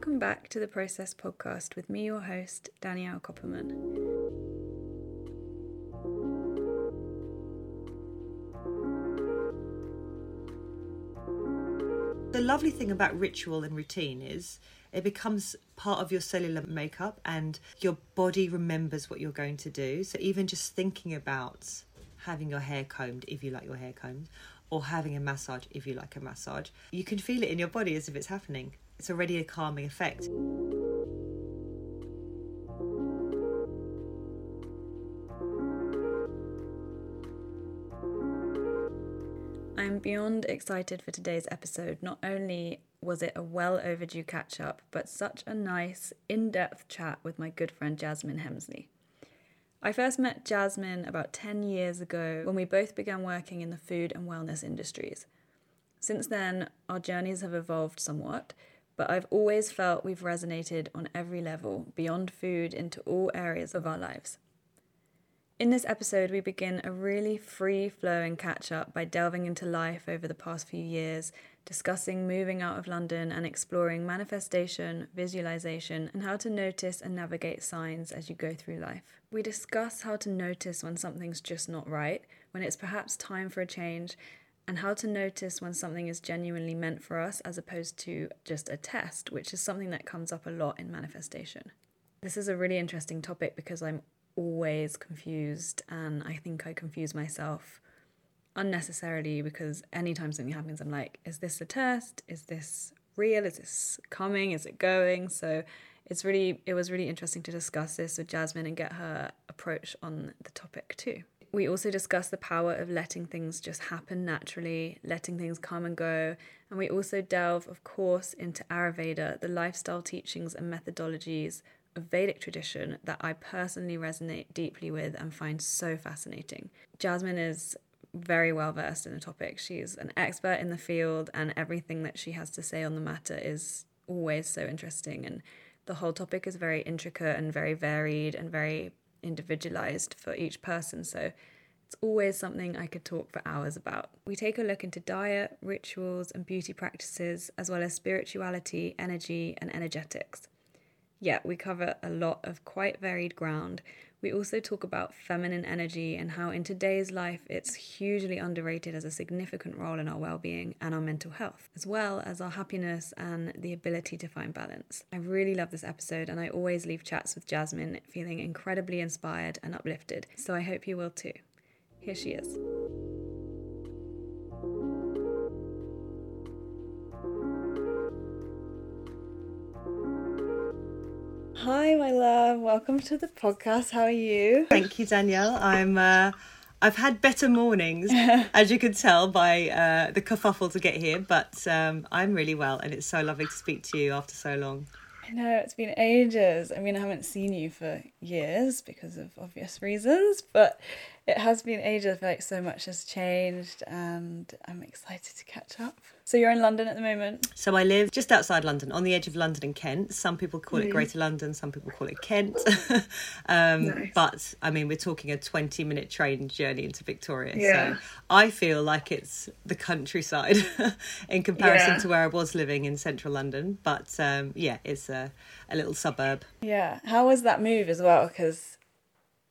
welcome back to the Process Podcast with me, your host, Danielle Copperman. The lovely thing about ritual and routine is it becomes part of your cellular makeup and your body remembers what you're going to do. So even just thinking about having your hair combed if you like your hair combed or having a massage if you like a massage, you can feel it in your body as if it's happening. It's already a calming effect. I'm beyond excited for today's episode. Not only was it a well overdue catch up, but such a nice, in depth chat with my good friend Jasmine Hemsley. I first met Jasmine about 10 years ago when we both began working in the food and wellness industries. Since then, our journeys have evolved somewhat, but I've always felt we've resonated on every level, beyond food into all areas of our lives. In this episode, we begin a really free flowing catch up by delving into life over the past few years, discussing moving out of London and exploring manifestation, visualization, and how to notice and navigate signs as you go through life. We discuss how to notice when something's just not right, when it's perhaps time for a change, and how to notice when something is genuinely meant for us as opposed to just a test, which is something that comes up a lot in manifestation. This is a really interesting topic because I'm always confused, and I think I confuse myself unnecessarily because anytime something happens, I'm like, is this a test? Is this real? Is this coming? Is it going? So it's really, it was really interesting to discuss this with Jasmine and get her approach on the topic too. We also discuss the power of letting things just happen naturally, letting things come and go. And we also delve, of course, into Ayurveda, the lifestyle teachings and methodologies of Vedic tradition that I personally resonate deeply with and find so fascinating. Jasmine is very well versed in the topic. She's an expert in the field, and everything that she has to say on the matter is always so interesting. And the whole topic is very intricate and very varied and very individualized for each person. So it's always something I could talk for hours about. We take a look into diet, rituals, and beauty practices, as well as spirituality, energy, and energetics. Yeah, we cover a lot of quite varied ground. We also talk about feminine energy and how in today's life it's hugely underrated as a significant role in our well being and our mental health, as well as our happiness and the ability to find balance. I really love this episode and I always leave chats with Jasmine feeling incredibly inspired and uplifted, so I hope you will too. Here she is. Hi, my love. Welcome to the podcast. How are you? Thank you, Danielle. I'm. Uh, I've had better mornings, as you could tell by uh, the kerfuffle to get here, but um, I'm really well, and it's so lovely to speak to you after so long. I know it's been ages. I mean, I haven't seen you for years because of obvious reasons, but it has been ages. I feel like so much has changed, and I'm excited to catch up. So you're in London at the moment. So I live just outside London, on the edge of London and Kent. Some people call it Mm. Greater London, some people call it Kent. um, Nice. But I mean, we're talking a 20 minute train journey into Victoria. Yeah. So I feel like it's the countryside in comparison Yeah. to where I was living in central London. But um, yeah, it's a, a little suburb. Yeah. How was that move as well? Because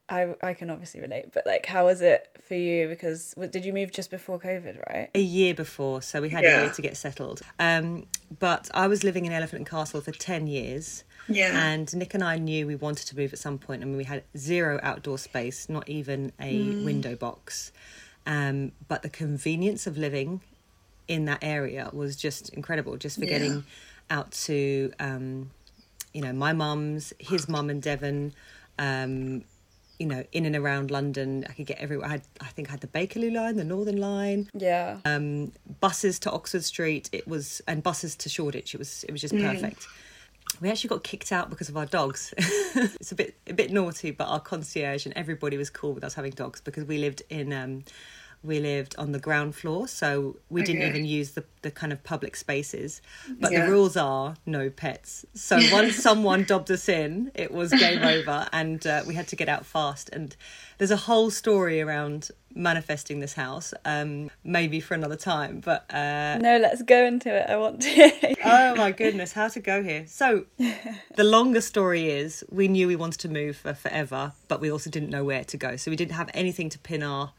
I I can obviously relate, but like, how was it for you? Because w- did you move just before COVID, right? a year before, so we had Yeah. a year to get settled. Um, but I was living in Elephant and Castle for 10 years. Yeah. And Nick and I knew we wanted to move at some point, and we had zero outdoor space, not even a Mm. window box. Um, but the convenience of living in that area was just incredible, just for Yeah. getting out to, um, you know, my mum's, his mum and Devon. Um, you know, in and around London, I could get everywhere. I, had, I think I had the Bakerloo line, the Northern line, Yeah. um, buses to Oxford Street. It was and buses to Shoreditch. It was it was just perfect. We actually got kicked out because of our dogs. it's a bit a bit naughty, but our concierge and everybody was cool with us having dogs because we lived in um, we lived on the ground floor, so we didn't even use the, the kind of public spaces. But Yeah. the rules are no pets. So once someone dobbed us in, it was game over, and uh, we had to get out fast. And there's a whole story around manifesting this house, um, maybe for another time. But uh, No, let's go into it. I want to. oh my goodness, how to go here? So the longer story is, we knew we wanted to move for forever, but we also didn't know where to go. So we didn't have anything to pin our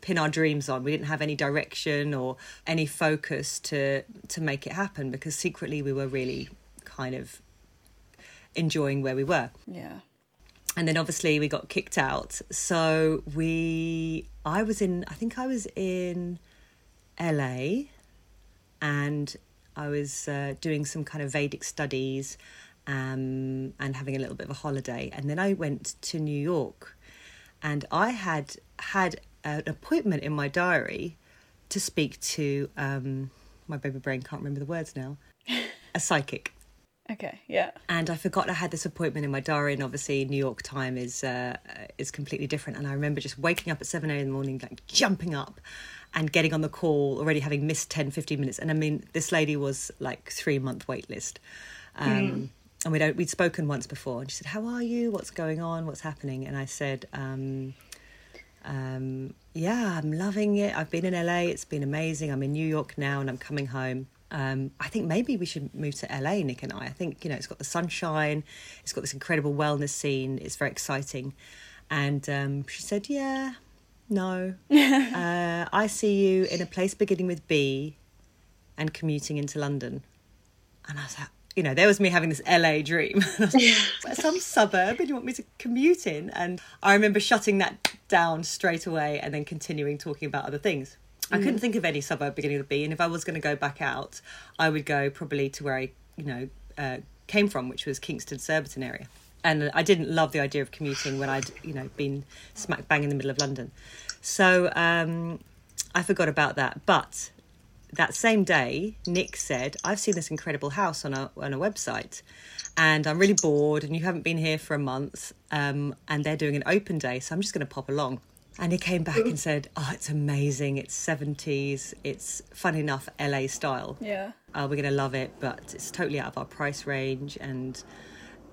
pin our dreams on. We didn't have any direction or any focus to to make it happen because secretly we were really kind of enjoying where we were yeah. and then obviously we got kicked out so we i was in i think i was in la and i was uh, doing some kind of vedic studies um, and having a little bit of a holiday and then i went to new york and i had had an appointment in my diary to speak to um, my baby brain can't remember the words now a psychic Okay. Yeah. and I forgot I had this appointment in my diary, and obviously New York time is uh, is completely different. And I remember just waking up at seven a.m. in the morning, like jumping up and getting on the call, already having missed 10, 15 minutes. And I mean, this lady was like three month wait list. Um, And we'd, we'd spoken once before, and she said, "How are you? What's going on? What's happening?" And I said, um, um, "Yeah, I'm loving it. I've been in LA. It's been amazing. I'm in New York now, and I'm coming home." Um, I think maybe we should move to LA, Nick and I. I think you know it's got the sunshine, it's got this incredible wellness scene. It's very exciting, and um, she said, "Yeah, no, uh, I see you in a place beginning with B, and commuting into London." And I was like, you know, there was me having this LA dream. Some suburb, and you want me to commute in? And I remember shutting that down straight away and then continuing talking about other things. I couldn't think of any suburb beginning with B, and if I was going to go back out, I would go probably to where I, you know, uh, came from, which was Kingston, Surbiton area. And I didn't love the idea of commuting when I'd, you know, been smack bang in the middle of London. So um, I forgot about that. But that same day, Nick said, "I've seen this incredible house on a on a website, and I'm really bored, and you haven't been here for a month, um, and they're doing an open day, so I'm just going to pop along." And he came back and said, "Oh, it's amazing. It's 70s. It's fun enough LA style. Yeah. Uh, we're going to love it, but it's totally out of our price range, and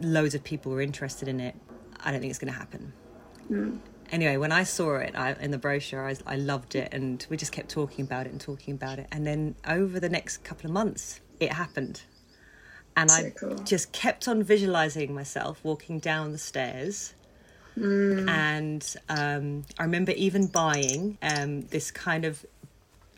loads of people were interested in it. I don't think it's going to happen." Anyway, when I saw it I, in the brochure, I, I loved it, and we just kept talking about it and talking about it. And then over the next couple of months, it happened, and So I cool. just kept on visualizing myself walking down the stairs. And um, I remember even buying um, this kind of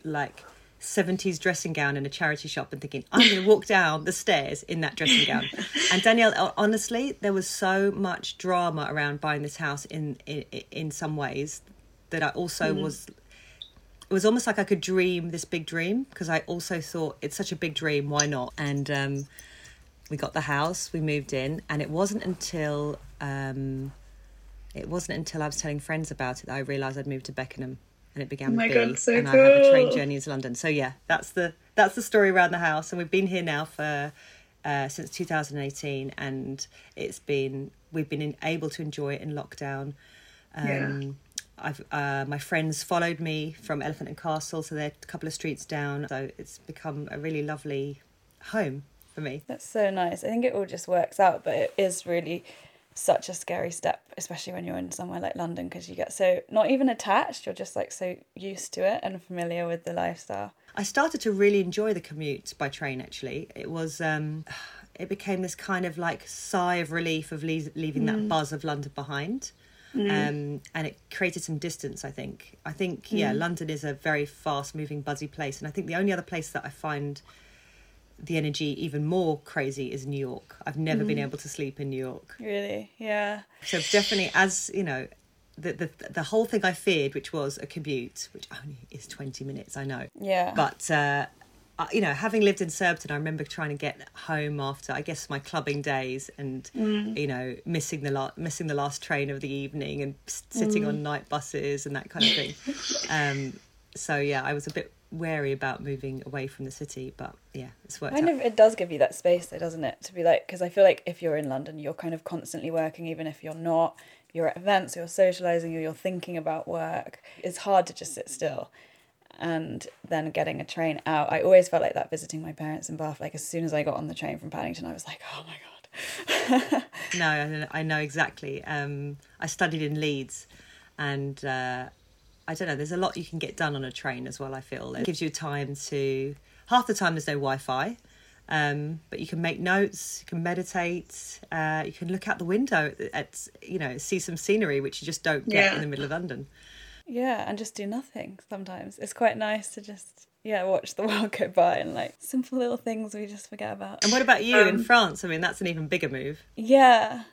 like 70s dressing gown in a charity shop and thinking, I'm going to walk down the stairs in that dressing gown. And Danielle, honestly, there was so much drama around buying this house in in, in some ways that I also was. It was almost like I could dream this big dream because I also thought it's such a big dream. Why not? And um, we got the house, we moved in, and it wasn't until um, it wasn't until I was telling friends about it that I realised I'd moved to Beckenham, and it began Oh my with B, God, so and I have a train journey into London. So yeah, that's the that's the story around the house, and we've been here now for uh, since 2018, and it's been we've been in, able to enjoy it in lockdown. Um, Yeah. I've uh, my friends followed me from Elephant and Castle, so they're a couple of streets down. So it's become a really lovely home for me. That's so nice. I think it all just works out, but it is really such a scary step, especially when you're in somewhere like London, because you get so not even attached, you're just like so used to it and familiar with the lifestyle. I started to really enjoy the commute by train. Actually, it was. Um, it became this kind of like sigh of relief of le- leaving that buzz of London behind, um, and it created some distance. I think. I think yeah, London is a very fast-moving, buzzy place, and I think the only other place that I find the energy even more crazy is New York. I've never been able to sleep in New York. Really, yeah, So definitely, as you know, the the the whole thing I feared, which was a commute, which only is twenty minutes, I know. yeah. But uh, you know, having lived in Surbiton, I remember trying to get home after, I guess, my clubbing days, and you know, missing the la- missing the last train of the evening, and sitting on night buses and that kind of thing. um, so yeah, I was a bit wary about moving away from the city, but yeah, it's worked kind out. of it does give you that space though doesn't it to be like because i feel like if you're in london you're kind of constantly working even if you're not you're at events, you're socializing, or you're thinking about work. It's hard to just sit still. And then getting a train out, I always felt like that visiting my parents in Bath. Like as soon as I got on the train from Paddington, I was like, oh my god. no, I know exactly. Um, I studied in Leeds, and uh, I don't know. There's a lot you can get done on a train as well. I feel it gives you time to. Half the time there's no Wi-Fi, um, but you can make notes, you can meditate, uh, you can look out the window at, at, you know see some scenery which you just don't get yeah. in the middle of London. Yeah, and just do nothing. Sometimes it's quite nice to just yeah watch the world go by and like simple little things we just forget about. And what about you um, in France? I mean, that's an even bigger move. Yeah,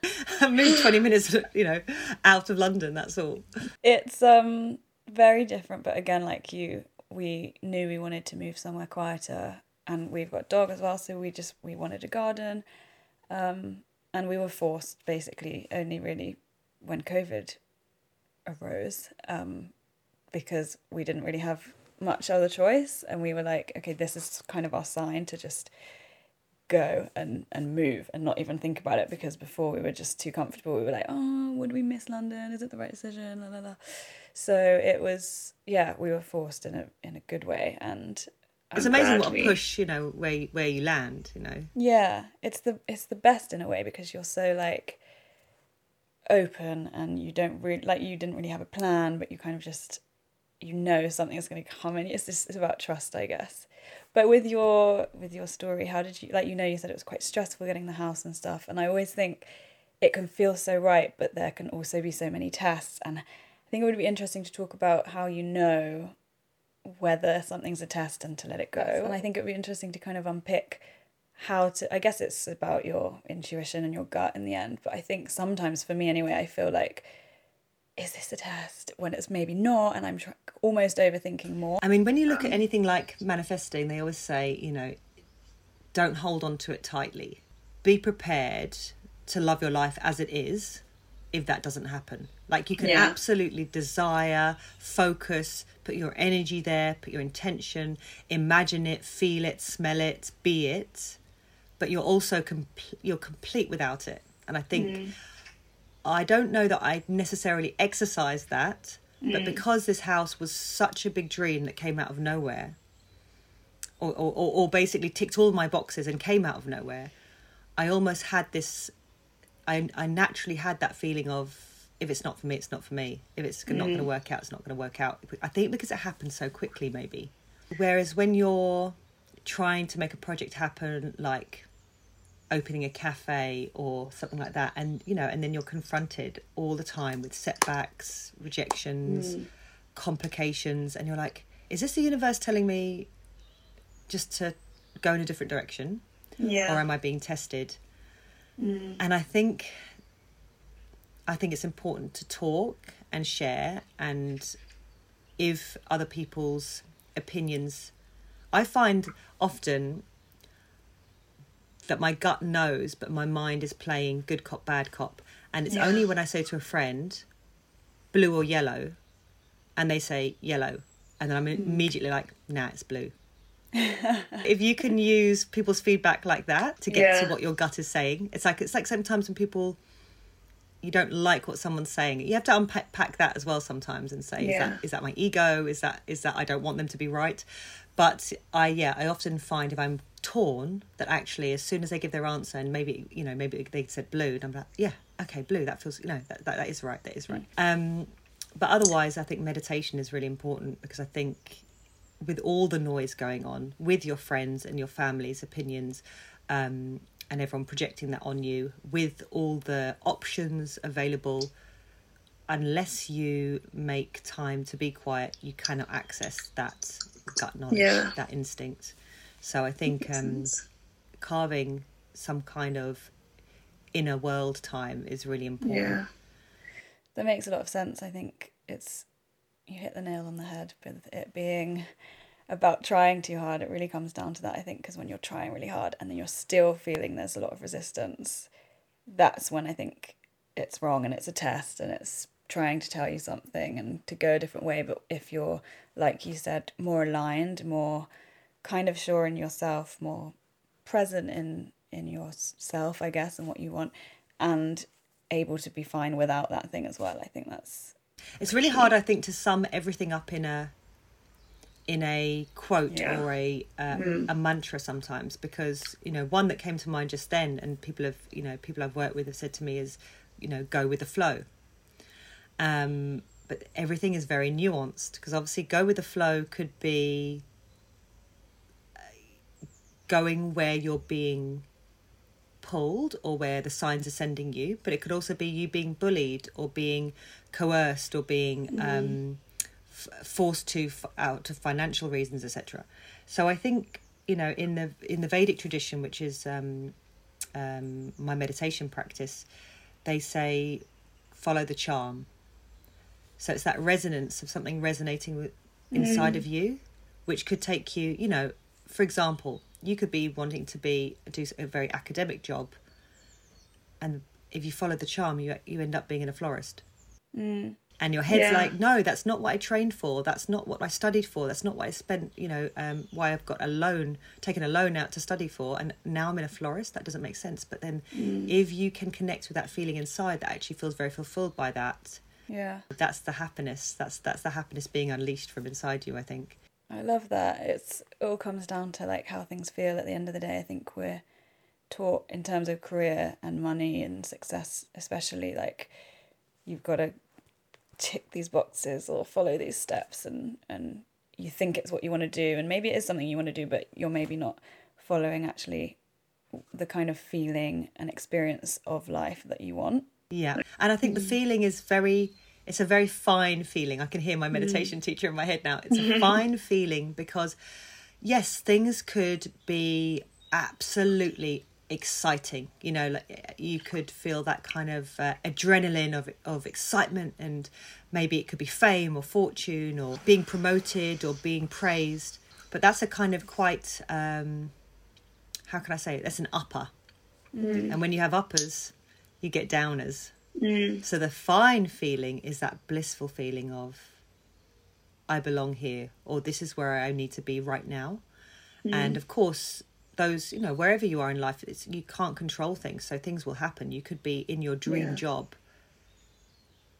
A move twenty minutes, you know, out of London. That's all. It's um very different, but again, like you, we knew we wanted to move somewhere quieter and we've got dog as well so we just we wanted a garden um, and we were forced basically only really when covid arose um, because we didn't really have much other choice and we were like okay this is kind of our sign to just go and and move and not even think about it because before we were just too comfortable. We were like oh would we miss london? Is it the right decision? La, la, la. so it was yeah we were forced in a in a good way and it's amazing what a push you know where you, where you land you know? Yeah it's the it's the best in a way because you're so like open and you don't really like you didn't really have a plan but you kind of just you know something is going to come and it's just it's about trust i guess but with your with your story how did you like you know you said it was quite stressful getting the house and stuff and i always think it can feel so right but there can also be so many tests and i think it would be interesting to talk about how you know whether something's a test and to let it go. And I think it would be interesting to kind of unpick how to I guess it's about your intuition and your gut in the end, but I think sometimes for me anyway, I feel like is this a test when it's maybe not and I'm tr- almost overthinking more. I mean, when you look at anything like manifesting, they always say, you know, don't hold on to it tightly. Be prepared to love your life as it is if that doesn't happen. Like you can yeah. absolutely desire, focus, put your energy there, put your intention, imagine it, feel it, smell it, be it, but you're also com- you're complete without it. And I think mm. I don't know that I necessarily exercised that, mm. but because this house was such a big dream that came out of nowhere, or, or, or basically ticked all my boxes and came out of nowhere, I almost had this I I naturally had that feeling of if it's not for me, it's not for me. If it's not going to mm. work out, it's not going to work out. I think because it happened so quickly, maybe. Whereas when you're trying to make a project happen, like opening a cafe or something like that, and you know, and then you're confronted all the time with setbacks, rejections, mm. complications, and you're like, is this the universe telling me just to go in a different direction? Yeah. Or am I being tested? Mm. And I think I think it's important to talk and share and if other people's opinions I find often that my gut knows but my mind is playing good cop bad cop and it's yeah. only when I say to a friend blue or yellow and they say yellow and then I'm mm. immediately like nah it's blue if you can use people's feedback like that to get yeah. to what your gut is saying, it's like it's like sometimes when people you don't like what someone's saying, you have to unpack that as well sometimes and say, yeah. is that is that my ego? Is that is that I don't want them to be right? But I yeah, I often find if I'm torn that actually as soon as they give their answer and maybe you know maybe they said blue and I'm like yeah okay blue that feels you know that, that, that is right that is right um but otherwise I think meditation is really important because I think with all the noise going on, with your friends and your family's opinions, um, and everyone projecting that on you, with all the options available, unless you make time to be quiet, you cannot access that gut knowledge, yeah. that instinct. So I think um, carving some kind of inner world time is really important. Yeah. That makes a lot of sense. I think it's you hit the nail on the head with it being about trying too hard. It really comes down to that, I think, because when you're trying really hard and then you're still feeling there's a lot of resistance, that's when I think it's wrong and it's a test and it's trying to tell you something and to go a different way. But if you're, like you said, more aligned, more kind of sure in yourself, more present in in yourself, I guess, and what you want, and able to be fine without that thing as well. I think that's it's really hard, mm. I think, to sum everything up in a in a quote Yeah. or a uh, a mantra sometimes because you know one that came to mind just then and people have you know people I've worked with have said to me is you know go with the flow. Um but everything is very nuanced because obviously go with the flow could be uh, going where you're being pulled or where the signs are sending you but it could also be you being bullied or being coerced or being um f- forced to f- out of financial reasons etc so i think you know in the in the vedic tradition which is um um my meditation practice they say follow the charm. So it's that resonance of something resonating with, inside of you which could take you you know for example you could be wanting to be do a very academic job and if you follow the charm you you end up being in a florist and your head's Yeah. like no that's not what i trained for that's not what i studied for that's not what i spent you know um, why i've got a loan taken a loan out to study for and now i'm in a florist that doesn't make sense but then if you can connect with that feeling inside that actually feels very fulfilled by that yeah. that's the happiness that's that's the happiness being unleashed from inside you i think I love that. It's it all comes down to like how things feel at the end of the day. I think we're taught in terms of career and money and success, especially like you've got to tick these boxes or follow these steps and and you think it's what you want to do and maybe it is something you want to do but you're maybe not following actually the kind of feeling and experience of life that you want. Yeah. And I think the feeling is very it's a very fine feeling. I can hear my meditation mm. teacher in my head now. It's a fine feeling because yes, things could be absolutely exciting. You know, like eh, eh, you could feel that kind of uh, adrenaline of of excitement and maybe it could be fame or fortune or being promoted or being praised. But that's a kind of quite um how can I say it? That's an upper. Mm. And when you have uppers, you get downers. Mm. So the fine feeling is that blissful feeling of I belong here or this is where I need to be right now. And mm. of course, those, you know, wherever you are in life, it's, you can't control things. So things will happen. You could be in your dream Yeah. job,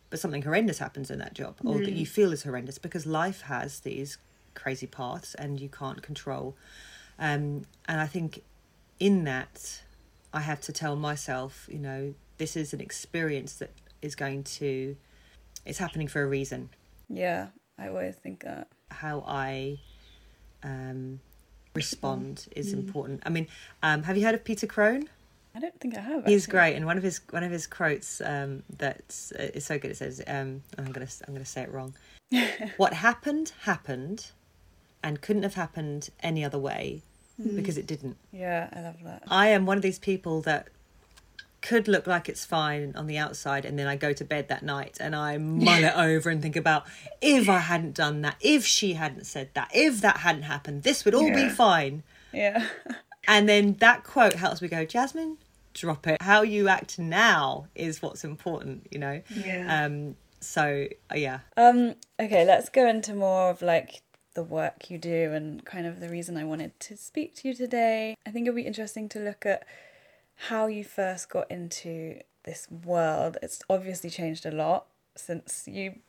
but something horrendous happens in that job or that you feel is horrendous because life has these crazy paths and you can't control. Um, and I think in that, I have to tell myself, you know, this is an experience that is going to, it's happening for a reason. Yeah, I always think that. How I um, respond is important. I mean, um, have you heard of Peter Crone? I don't think I have. He's actually. great, and one of his one of his quotes um, that's uh, is so good. It says, um, "I'm gonna I'm gonna say it wrong. what happened happened, and couldn't have happened any other way because it didn't." Yeah, I love that. I am one of these people that could look like it's fine on the outside, and then I go to bed that night and I mull it over and think about if I hadn't done that, if she hadn't said that, if that hadn't happened, this would all be fine. Yeah. And then that quote helps me go, Jasmine, drop it. How you act now is what's important, you know? Yeah. Um, so, uh, yeah. Um, okay, let's go into more of like the work you do and kind of the reason I wanted to speak to you today. I think it'll be interesting to look at how you first got into this world. It's obviously changed a lot since you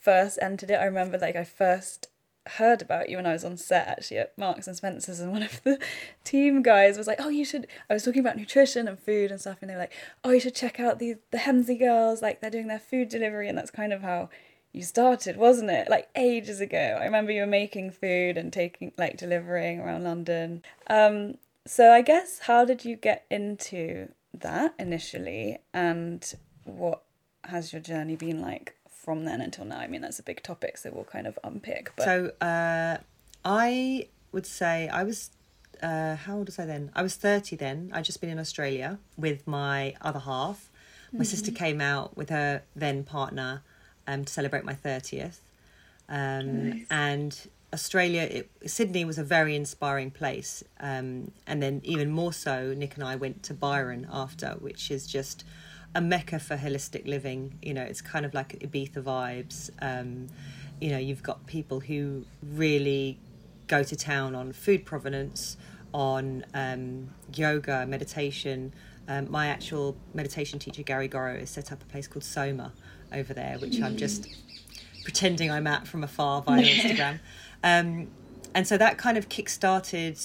first entered it. I remember like I first heard about you when I was on set actually at Marks and Spencer's and one of the team guys was like, Oh, you should I was talking about nutrition and food and stuff and they were like, Oh, you should check out these the Hemsley girls, like they're doing their food delivery and that's kind of how you started, wasn't it? Like ages ago. I remember you were making food and taking like delivering around London. Um so I guess how did you get into that initially and what has your journey been like from then until now? I mean that's a big topic so we'll kind of unpick but So, uh, I would say I was, uh, how old was I then? I was 30 then. I'd just been in Australia with my other half. My sister came out with her then partner um, to celebrate my 30th. Um, And Australia, it, Sydney was a very inspiring place. Um, and then, even more so, Nick and I went to Byron after, which is just a mecca for holistic living. You know, it's kind of like Ibiza vibes. Um, you know, you've got people who really go to town on food provenance, on um, yoga, meditation, um, my actual meditation teacher Gary Gorrow has set up a place called Soma over there, which I'm just pretending I'm at from afar via Instagram. Um, and so that kind of kick-started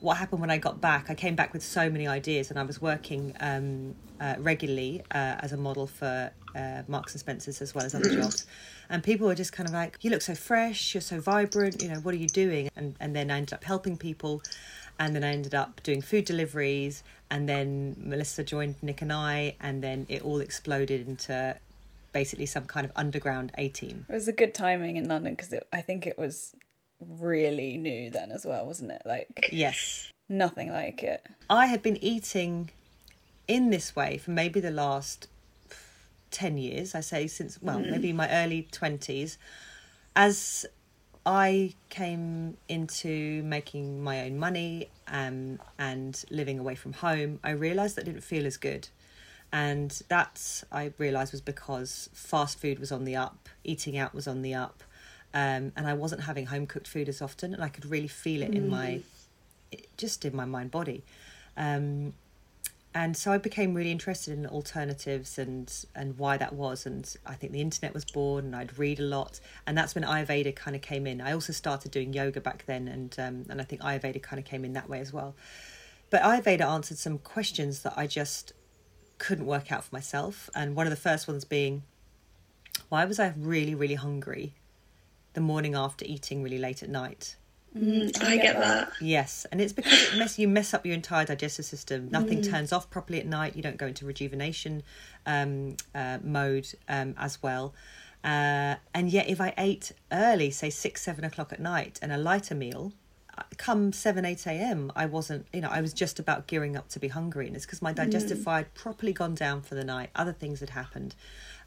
what happened when I got back. I came back with so many ideas, and I was working um, uh, regularly uh, as a model for uh, Marks and Spencers as well as other jobs. And people were just kind of like, "You look so fresh. You're so vibrant. You know, what are you doing?" And and then I ended up helping people, and then I ended up doing food deliveries, and then Melissa joined Nick and I, and then it all exploded into basically some kind of underground A team. It was a good timing in London because I think it was really new then as well, wasn't it? Like Yes. nothing like it. I had been eating in this way for maybe the last 10 years, I say, since, well, maybe my early 20s. As I came into making my own money um, and living away from home, I realised that didn't feel as good. And that I realised was because fast food was on the up, eating out was on the up, um, and I wasn't having home cooked food as often, and I could really feel it in my, just in my mind body. Um, and so I became really interested in alternatives and and why that was. And I think the internet was born, and I'd read a lot, and that's when Ayurveda kind of came in. I also started doing yoga back then, and um, and I think Ayurveda kind of came in that way as well. But Ayurveda answered some questions that I just couldn't work out for myself, and one of the first ones being, why was I really really hungry the morning after eating really late at night? Mm, I get that. Yes, and it's because it mess you mess up your entire digestive system. Nothing turns off properly at night. You don't go into rejuvenation um, uh, mode um, as well. Uh, and yet, if I ate early, say six, seven o'clock at night, and a lighter meal, uh, come seven, eight a.m., I wasn't. You know, I was just about gearing up to be hungry, and it's because my digestive fire had properly gone down for the night. Other things had happened.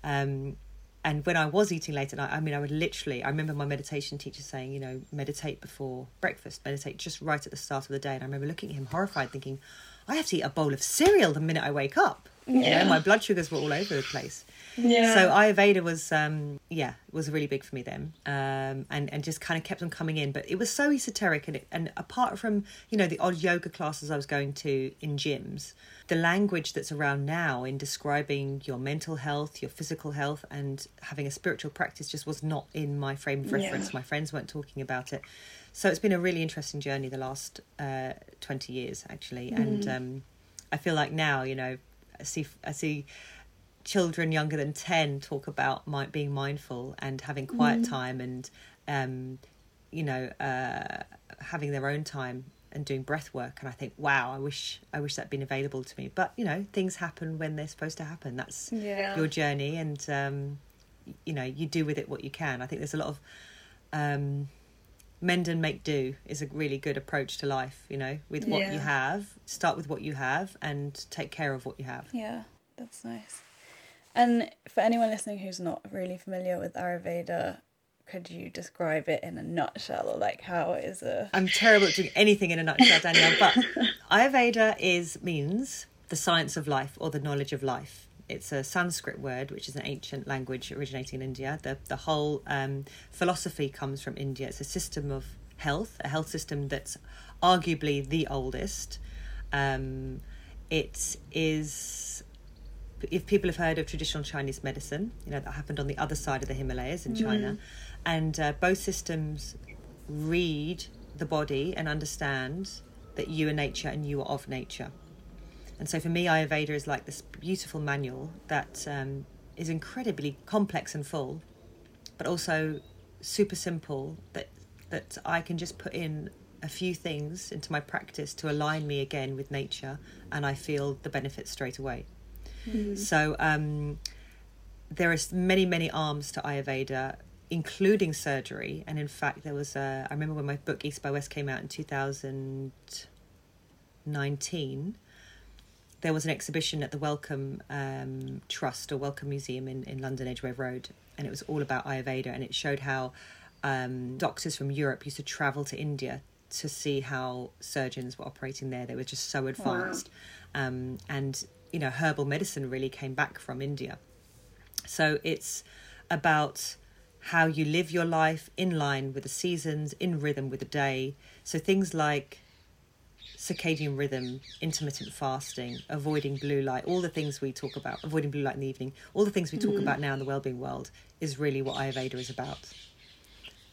Um, and when I was eating late at night, I mean, I would literally, I remember my meditation teacher saying, you know, meditate before breakfast, meditate just right at the start of the day. And I remember looking at him horrified, thinking, I have to eat a bowl of cereal the minute I wake up. You Yeah. know, my blood sugars were all over the place. Yeah. So Ayurveda was, um, yeah, was really big for me then, um, and and just kind of kept on coming in. But it was so esoteric, and it, and apart from you know the odd yoga classes I was going to in gyms, the language that's around now in describing your mental health, your physical health, and having a spiritual practice just was not in my frame of Yeah. reference. My friends weren't talking about it, so it's been a really interesting journey the last uh, twenty years actually, and um, I feel like now you know I see I see children younger than 10 talk about mi- being mindful and having quiet time and um you know uh having their own time and doing breath work. And i think wow i wish i wish that'd been available to me. But you know things happen when they're supposed to happen. That's Yeah. your journey and um you know you do with it what you can. I think there's a lot of um mend and make do is a really good approach to life you know with what you have. Start with what you have and take care of what you have. Yeah, that's nice. And for anyone listening who's not really familiar with Ayurveda, could you describe it in a nutshell or like how is a I'm terrible at doing anything in a nutshell, Danielle. But Ayurveda is means the science of life or the knowledge of life. It's a Sanskrit word, which is an ancient language originating in India. The the whole um, philosophy comes from India. It's a system of health, a health system that's arguably the oldest. Um, it is if people have heard of traditional Chinese medicine, you know, that happened on the other side of the Himalayas in China. And uh, both systems read the body and understand that you are nature and you are of nature. And so for me, Ayurveda is like this beautiful manual that um, is incredibly complex and full, but also super simple that that I can just put in a few things into my practice to align me again with nature, and I feel the benefits straight away. So um, there are many, many arms to Ayurveda, including surgery. And in fact, there was a, I remember when my book East by West came out in 2019, there was an exhibition at the Wellcome um, Trust or Wellcome Museum in, in London, Edgware Road. And it was all about Ayurveda. And it showed how um, doctors from Europe used to travel to India to see how surgeons were operating there. They were just so advanced. Um, and, you know, herbal medicine really came back from India. So it's about how you live your life in line with the seasons, in rhythm with the day. So things like circadian rhythm, intermittent fasting, avoiding blue light, all the things we talk about, avoiding blue light in the evening, all the things we talk hmm. about now in the wellbeing world is really what Ayurveda is about.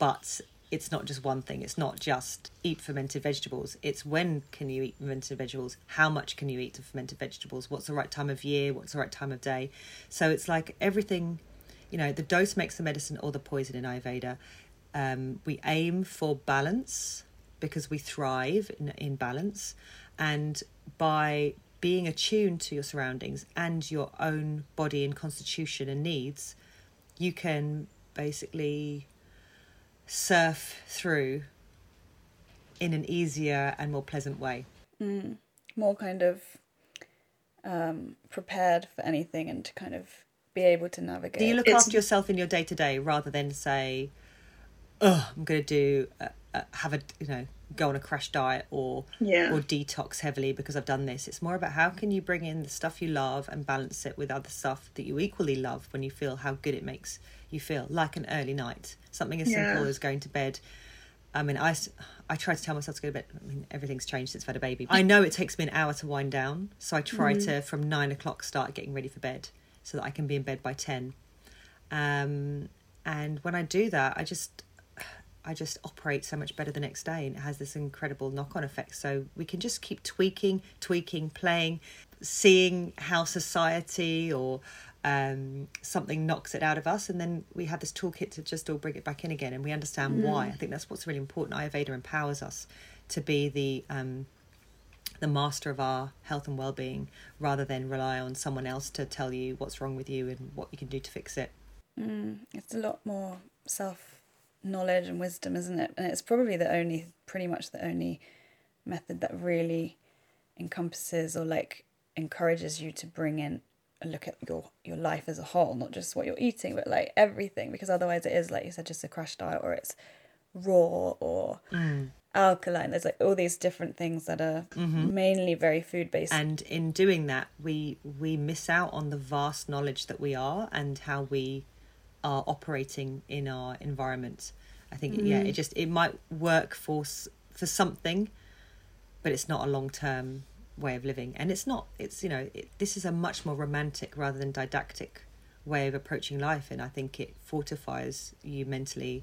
But it's not just one thing. It's not just eat fermented vegetables. It's when can you eat fermented vegetables? How much can you eat of fermented vegetables? What's the right time of year? What's the right time of day? So it's like everything, you know, the dose makes the medicine or the poison in Ayurveda. Um, we aim for balance because we thrive in, in balance. And by being attuned to your surroundings and your own body and constitution and needs, you can basically surf through in an easier and more pleasant way. Mm. More kind of um, prepared for anything and to kind of be able to navigate. Do you look It's- after yourself in your day to day rather than say, "Oh, I'm going to do uh, uh, have a you know go on a crash diet or Yeah. or detox heavily because I've done this." It's more about how can you bring in the stuff you love and balance it with other stuff that you equally love when you feel how good it makes you feel, like an early night, something as simple as going to bed. I mean, I, I try to tell myself to go to bed. I mean, everything's changed since I've had a baby. I know it takes me an hour to wind down, so I try to from nine o'clock start getting ready for bed so that I can be in bed by ten. Um, and when I do that, I just I just operate so much better the next day, and it has this incredible knock-on effect. So we can just keep tweaking, tweaking, playing, seeing how society or um, something knocks it out of us, and then we have this toolkit to just all bring it back in again, and we understand why. I think that's what's really important. Ayurveda empowers us to be the um, the master of our health and well-being, rather than rely on someone else to tell you what's wrong with you and what you can do to fix it. Mm, it's a lot more self knowledge and wisdom, isn't it? And it's probably the only, pretty much the only method that really encompasses or like encourages you to bring in a look at your your life as a whole, not just what you're eating, but like everything. Because otherwise, it is like you said, just a crash diet, or it's raw or mm. alkaline. There's like all these different things that are mm-hmm. mainly very food based. and in doing that we we miss out on the vast knowledge that we are and how we are operating in our environment. I think yeah it just it might work for for something but it's not a long term way of living. And it's not it's you know it, this is a much more romantic rather than didactic way of approaching life. And i think it fortifies you mentally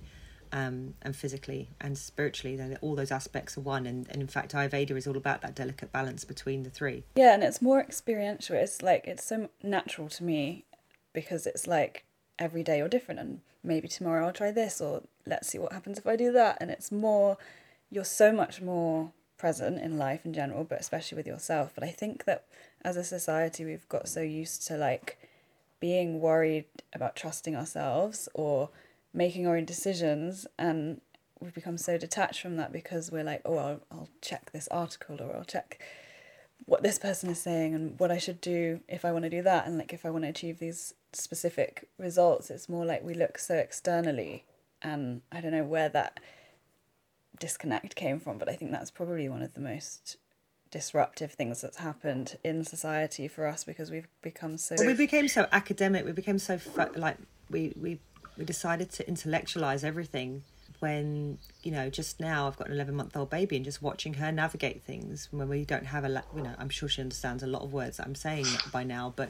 um, and physically and spiritually. Then all those aspects are one. And, and in fact ayurveda is all about that delicate balance between the three. Yeah, and it's more experiential. It's like it's so natural to me because it's like every day you're different, and maybe tomorrow I'll try this, or let's see what happens if I do that. And it's more, you're so much more present in life in general, but especially with yourself. But I think that as a society, we've got so used to like being worried about trusting ourselves or making our own decisions and we've become so detached from that because we're like oh I'll, I'll check this article or i'll check what this person is saying and what i should do if i want to do that and like if i want to achieve these specific results it's more like we look so externally and i don't know where that disconnect came from but i think that's probably one of the most disruptive things that's happened in society for us because we've become so Well, we became so academic. We became so like we we we decided to intellectualize everything. When you know, just now I've got an eleven month old baby, and just watching her navigate things when we don't have a, la- you know, I'm sure she understands a lot of words that I'm saying by now, but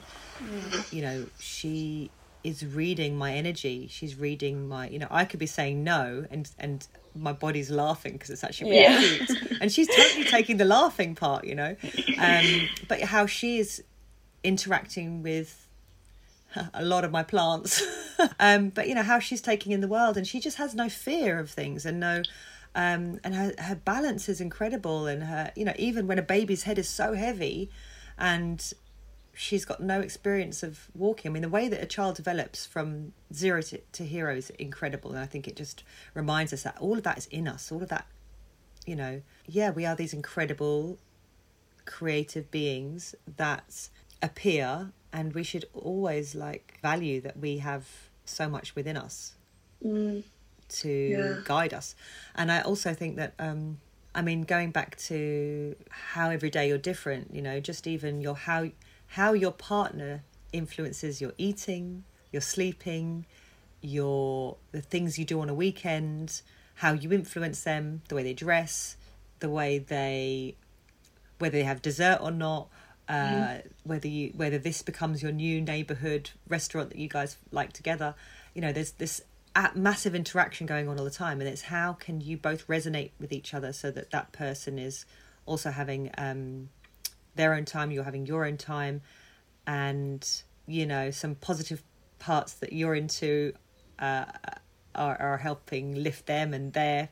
you know, she is reading my energy. She's reading my, you know, I could be saying no, and and my body's laughing because it's actually really Yeah. cute, and she's totally taking the laughing part, you know. Um, but how she is interacting with a lot of my plants um but you know how she's taking in the world and she just has no fear of things and no um and her, her balance is incredible and her you know even when a baby's head is so heavy and she's got no experience of walking i mean the way that a child develops from zero to, to hero is incredible and i think it just reminds us that all of that is in us all of that you know. Yeah we are these incredible creative beings that appear and we should always like value that we have so much within us to Yeah. guide us and i also think that um i mean going back to how every day you're different you know just even your how how your partner influences your eating your sleeping your the things you do on a weekend how you influence them the way they dress the way they whether they have dessert or not. Uh, Mm-hmm. Whether you whether this becomes your new neighborhood restaurant that you guys like together, you know, there's this massive interaction going on all the time, and it's how can you both resonate with each other so that that person is also having um, their own time, you're having your own time, and you know some positive parts that you're into uh, are are helping lift them and their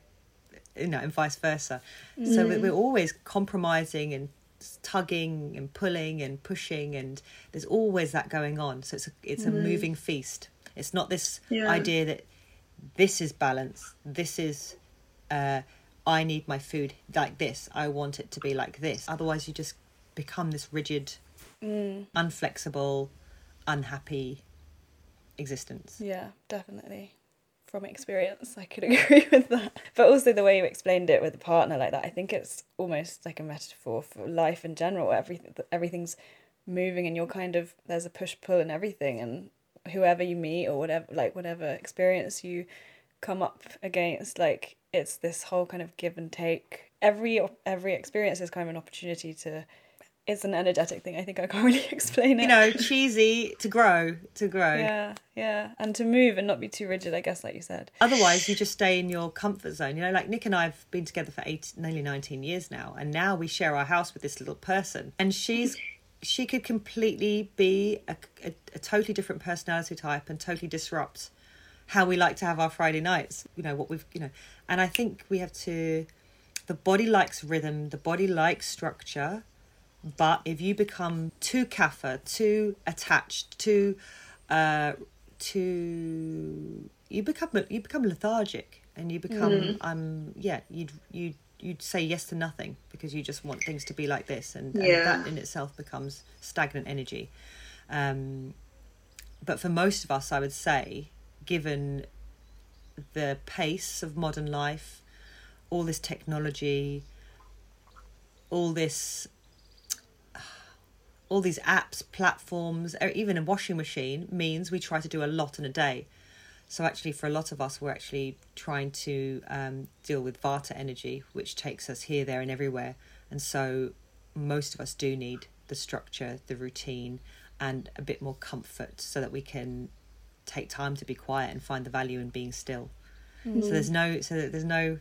you know and vice versa. So we're always compromising and tugging and pulling and pushing and there's always that going on. So it's a, it's a moving feast. It's not this Yeah. idea that this is balance this is uh i need my food like this i want it to be like this. Otherwise you just become this rigid unflexible unhappy existence. Yeah, definitely. From experience, I could agree with that. But also the way you explained it with a partner like that, I think it's almost like a metaphor for life in general. Everything, everything's moving, and you're kind of there's a push pull in everything, and whoever you meet or whatever, like whatever experience you come up against, like it's this whole kind of give and take. Every every experience is kind of an opportunity to. It's an energetic thing. I think I can't really explain it. you know cheesy to grow to grow Yeah, yeah, and to move and not be too rigid. I guess, like you said. Otherwise, you just stay in your comfort zone. You know, like Nick and I have been together for eight, nearly 19 years now, and now we share our house with this little person. And she's, she could completely be a, a, a totally different personality type and totally disrupt how we like to have our Friday nights. You know, what we've, you know, and I think we have to, the body likes rhythm, the body likes structure. But if you become too kapha, too attached, too, uh, too, you become you become lethargic, and you become um yeah you'd you'd you'd say yes to nothing because you just want things to be like this, and, and that in itself becomes stagnant energy. Um, but for most of us, I would say, given the pace of modern life, all this technology, all this all these apps, platforms, or even a washing machine means we try to do a lot in a day. So actually, for a lot of us, we're actually trying to um, deal with Vata energy, which takes us here, there, and everywhere. And so most of us do need the structure, the routine, and a bit more comfort, so that we can take time to be quiet and find the value in being still. So there's no, so there's no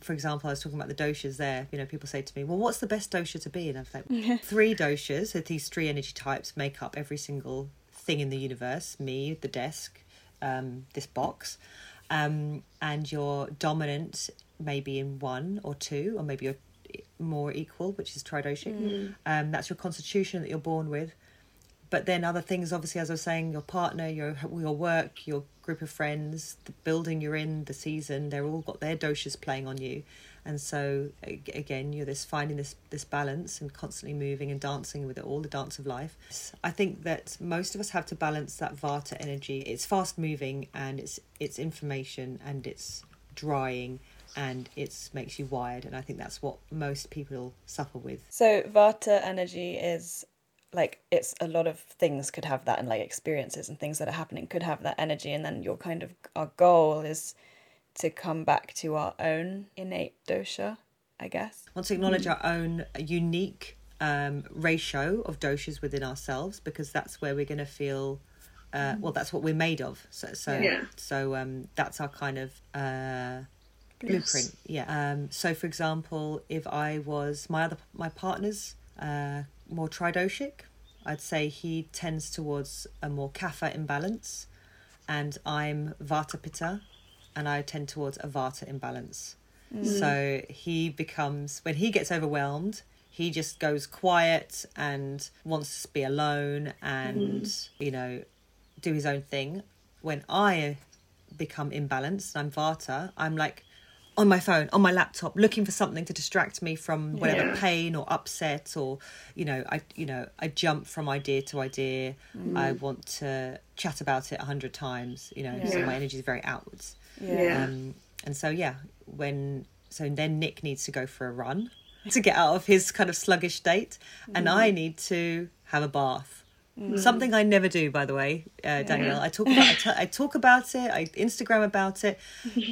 for example, I was talking about the doshas there. You know, people say to me, "Well, what's the best dosha to be?" And I'm like, three doshas. So these three energy types make up every single thing in the universe: me, the desk, um, this box, um, and your dominant maybe in one or two, or maybe you're more equal, which is tridoshic. Um, that's your constitution that you're born with. But then other things, obviously, as I was saying, your partner, your your work, your group of friends, the building you're in, the season, they're all got their doshas playing on you, and so again, you're this finding this this balance and constantly moving and dancing with it all, the dance of life. I think that most of us have to balance that vata energy. It's fast moving and it's it's information and it's drying and it makes you wired, and I think that's what most people suffer with. So Vata energy is like it's a lot of things could have that and like experiences and things that are happening could have that energy and then your kind of our goal is to come back to our own innate dosha, I guess. want to acknowledge our own unique um, ratio of doshas within ourselves because that's where we're going to feel uh, well that's what we're made of. So so Yeah. so um, that's our kind of uh, blueprint. Yeah um, so for example if i was my other my partner's uh, more tridoshic i'd say he tends towards a more kapha imbalance and i'm vata pitta and i tend towards a vata imbalance. Mm. So he becomes when he gets overwhelmed he just goes quiet and wants to be alone and mm. you know do his own thing. When i become imbalanced i'm vata i'm like on my phone on my laptop looking for something to distract me from whatever Yeah. pain or upset or you know i you know i jump from idea to idea. I want to chat about it a hundred times you know so my energy is very outwards. Yeah. um, and so yeah, when so then Nick needs to go for a run to get out of his kind of sluggish state, and I need to have a bath Something I never do, by the way, uh, Danielle. I talk about I, t- I talk about it. I Instagram about it,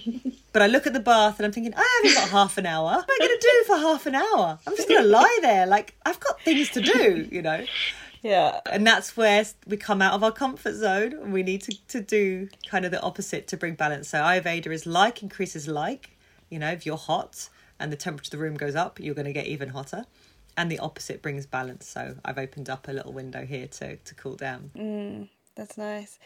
but I look at the bath and I'm thinking, I haven't got half an hour. What am I going to do for half an hour? I'm just going to lie there. Like I've got things to do, you know. Yeah. And that's where we come out of our comfort zone and we need to, to do kind of the opposite to bring balance. So Ayurveda is like increases like. You know, if you're hot and the temperature of the room goes up, you're going to get even hotter. And the opposite brings balance. So I've opened up a little window here to, to cool down. Mm, that's nice.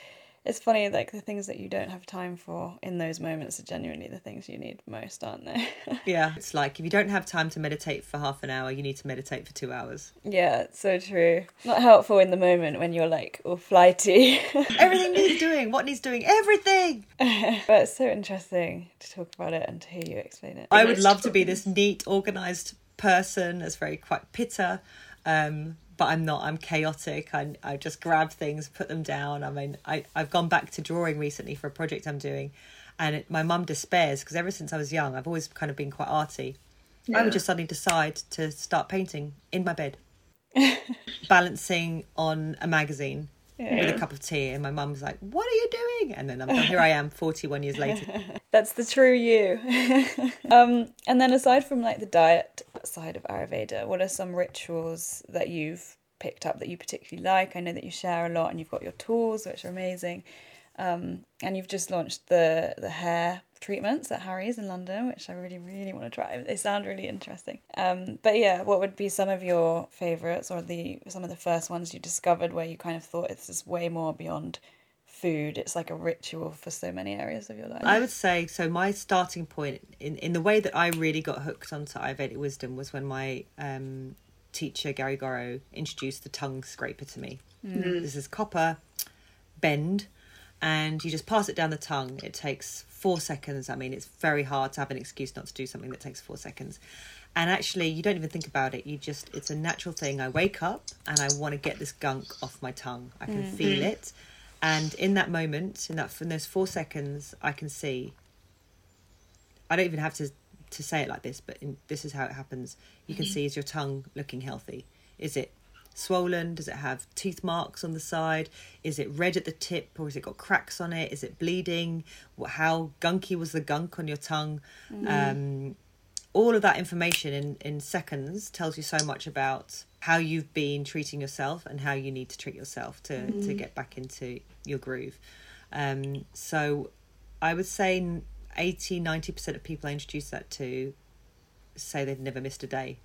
It's funny, like the things that you don't have time for in those moments are genuinely the things you need most, aren't they? Yeah, it's like if you don't have time to meditate for half an hour, you need to meditate for two hours. yeah, it's so true. Not helpful in the moment when you're like all flighty. Everything needs doing. What needs doing? Everything. but it's so interesting to talk about it and to hear you explain it. I would love to be this neat, organized person that's very quite pitta. Um, but I'm not. I'm chaotic. I, I just grab things, put them down. I mean, I, I've gone back to drawing recently for a project I'm doing. And it, my mum despairs because ever since I was young, I've always kind of been quite arty. I would just suddenly decide to start painting in my bed, balancing on a magazine with a cup of tea. And my mum's like, What are you doing? And then I'm, here I am 41 years later. That's the true you. um, and then aside from like the diet side of Ayurveda, what are some rituals that you've picked up that you particularly like? I know that you share a lot and you've got your tools, which are amazing. Um, and you've just launched the the hair treatments at Hari's in London, which I really, really want to try. They sound really interesting. Um, but yeah, what would be some of your favorites or the some of the first ones you discovered where you kind of thought this is way more beyond food? It's like a ritual for so many areas of your life. I would say so. My starting point in in the way that I really got hooked onto Ayurvedic wisdom was when my um, teacher Gary Gorrow introduced the tongue scraper to me. This is copper bend, and you just pass it down the tongue. It takes four seconds. I mean, it's very hard to have an excuse not to do something that takes four seconds. And actually, you don't even think about it. You just, it's a natural thing. I wake up and I want to get this gunk off my tongue. I can mm. feel mm. it. And in that moment, in that in those four seconds, I can see. I don't even have to to say it like this, but in, this is how it happens. You can mm-hmm. see is your tongue looking healthy? Is it swollen? Does it have tooth marks on the side? Is it red at the tip, or has it got cracks on it? Is it bleeding? How gunky was the gunk on your tongue? Um, all of that information in, in seconds tells you so much about how you've been treating yourself and how you need to treat yourself to, to get back into your groove. Um, so I would say 80, 90% of people I introduce that to say they've never missed a day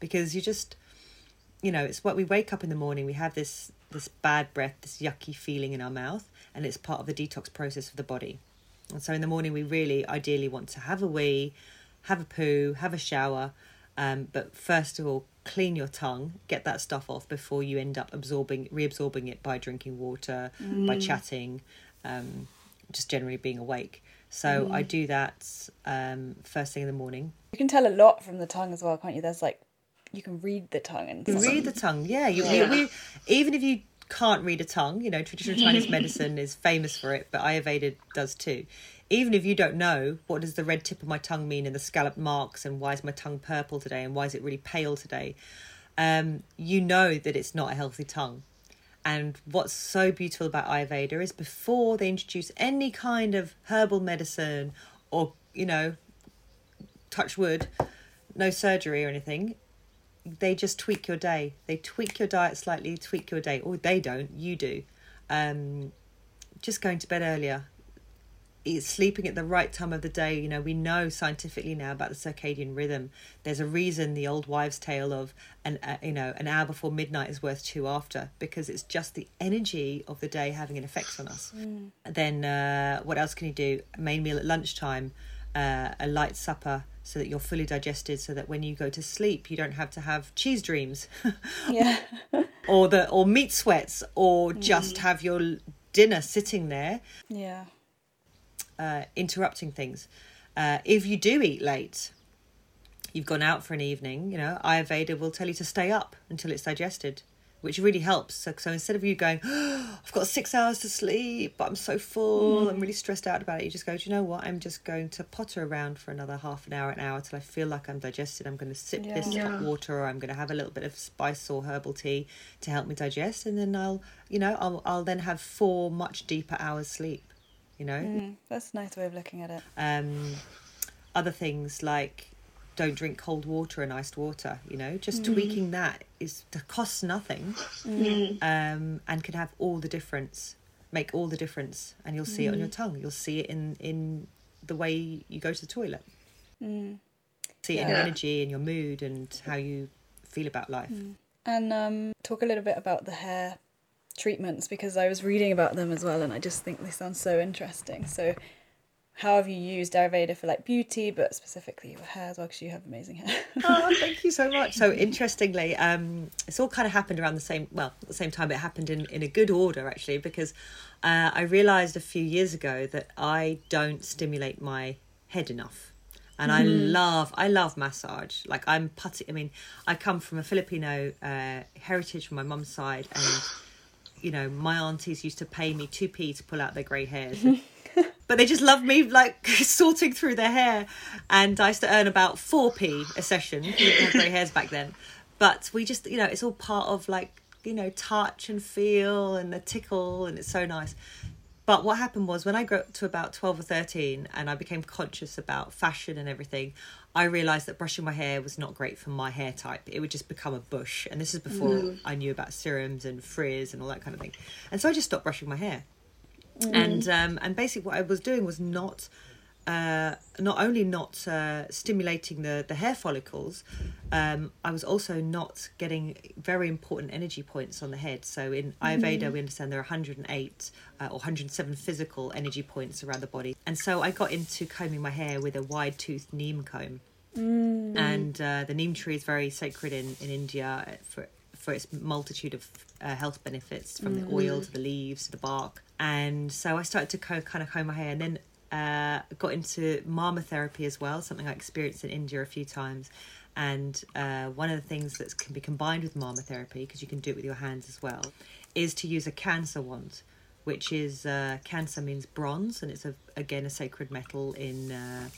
because you just, you know, it's what we wake up in the morning, we have this, this bad breath, this yucky feeling in our mouth, and it's part of the detox process of the body. And so in the morning, we really ideally want to have a wee, have a poo, have a shower, um, but first of all, clean your tongue, get that stuff off before you end up absorbing, reabsorbing it by drinking water, by chatting, um, just generally being awake. So I do that um, first thing in the morning. You can tell a lot from the tongue as well, can't you? There's like, you can read the tongue and stuff. read the tongue, yeah. You, Yeah. Even if you can't read a tongue, you know, traditional Chinese medicine is famous for it, but Ayurveda does too. Even if you don't know what does the red tip of my tongue mean and the scalloped marks and why is my tongue purple today and why is it really pale today, um, you know that it's not a healthy tongue. And what's so beautiful about Ayurveda is before they introduce any kind of herbal medicine or, you know, touch wood, no surgery or anything, they just tweak your day. They tweak your diet slightly, tweak your day. Or they don't, you do. Um, just going to bed earlier, eat, sleeping at the right time of the day. You know, we know scientifically now about the circadian rhythm. There's a reason the old wives' tale of an uh, you know an hour before midnight is worth two after because it's just the energy of the day having an effect on us. Then uh, what else can you do? Main meal at lunchtime, uh, a light supper so that you're fully digested, so that when you go to sleep you don't have to have cheese dreams. Yeah. or the or meat sweats or just have your dinner sitting there yeah. uh, interrupting things uh, if you do eat late you've gone out for an evening you know ayurveda will tell you to stay up until it's digested which really helps. So, so instead of you going, oh, I've got six hours to sleep, but I'm so full, mm. I'm really stressed out about it, you just go, do you know what? I'm just going to potter around for another half an hour, an hour till I feel like I'm digested. I'm going to sip yeah. this yeah. hot water, or I'm going to have a little bit of spice or herbal tea to help me digest, and then I'll, you know, I'll, I'll then have four much deeper hours sleep. You know, mm, that's a nice way of looking at it. Um, other things like don't drink cold water and iced water you know just mm. tweaking that is costs nothing mm. um, and can have all the difference make all the difference and you'll see mm. it on your mm. tongue you'll see it in in the way you go to the toilet mm. see it yeah. in your energy and your mood and how you feel about life mm. and um, talk a little bit about the hair treatments because i was reading about them as well and i just think they sound so interesting so how have you used Ayurveda for like beauty, but specifically your hair as well? Because you have amazing hair. oh, thank you so much. So interestingly, um, it's all kind of happened around the same. Well, at the same time, it happened in in a good order actually, because uh, I realised a few years ago that I don't stimulate my head enough. And mm. I mm-hmm. love, I love massage. Like I'm putty. I mean, I come from a Filipino uh, heritage from my mum's side, and you know, my aunties used to pay me two p to pull out their grey hairs. but they just love me like sorting through their hair. And I used to earn about 4p a session. We didn't have grey hairs back then. But we just, you know, it's all part of like, you know, touch and feel and the tickle, and it's so nice. But what happened was when I grew up to about 12 or 13 and I became conscious about fashion and everything, I realised that brushing my hair was not great for my hair type. It would just become a bush. And this is before mm. I knew about serums and frizz and all that kind of thing. And so I just stopped brushing my hair. Mm. And um, and basically what I was doing was not uh, not only not uh, stimulating the, the hair follicles, um, I was also not getting very important energy points on the head. So in Ayurveda, mm. we understand there are 108 uh, or 107 physical energy points around the body. And so I got into combing my hair with a wide toothed neem comb. Mm. And uh, the neem tree is very sacred in, in India for, for its multitude of uh, health benefits from mm. the oil to the leaves to the bark and so I started to co- kind of comb my hair, and then uh, got into marma therapy as well, something I experienced in India a few times. And uh, one of the things that can be combined with marma therapy, because you can do it with your hands as well, is to use a Kansa wand, which is uh, Kansa means bronze, and it's a, again a sacred metal in uh,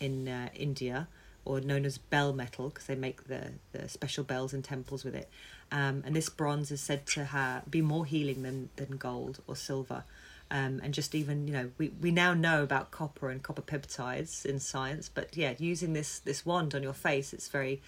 in uh, India, or known as bell metal, because they make the, the special bells in temples with it. Um, and this bronze is said to ha- be more healing than, than gold or silver. Um, and just even, you know, we, we now know about copper and copper peptides in science, but yeah, using this, this wand on your face, it's very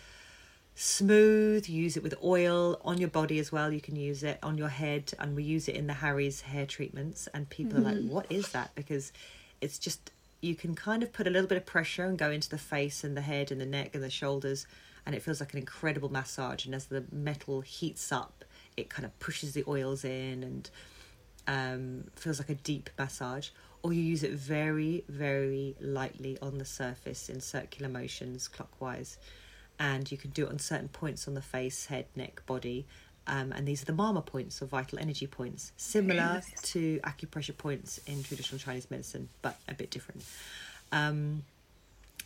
smooth. You use it with oil on your body as well. You can use it on your head, and we use it in the Hari's hair treatments. And people mm-hmm. are like, mm-hmm. "What is that?" Because it's just you can kind of put a little bit of pressure and go into the face and the head and the neck and the shoulders, and it feels like an incredible massage. And as the metal heats up, it kind of pushes the oils in and um, feels like a deep massage. Or you use it very, very lightly on the surface in circular motions clockwise. And you can do it on certain points on the face, head, neck, body. Um, and these are the marma points or vital energy points, similar to acupressure points in traditional Chinese medicine, but a bit different. Um,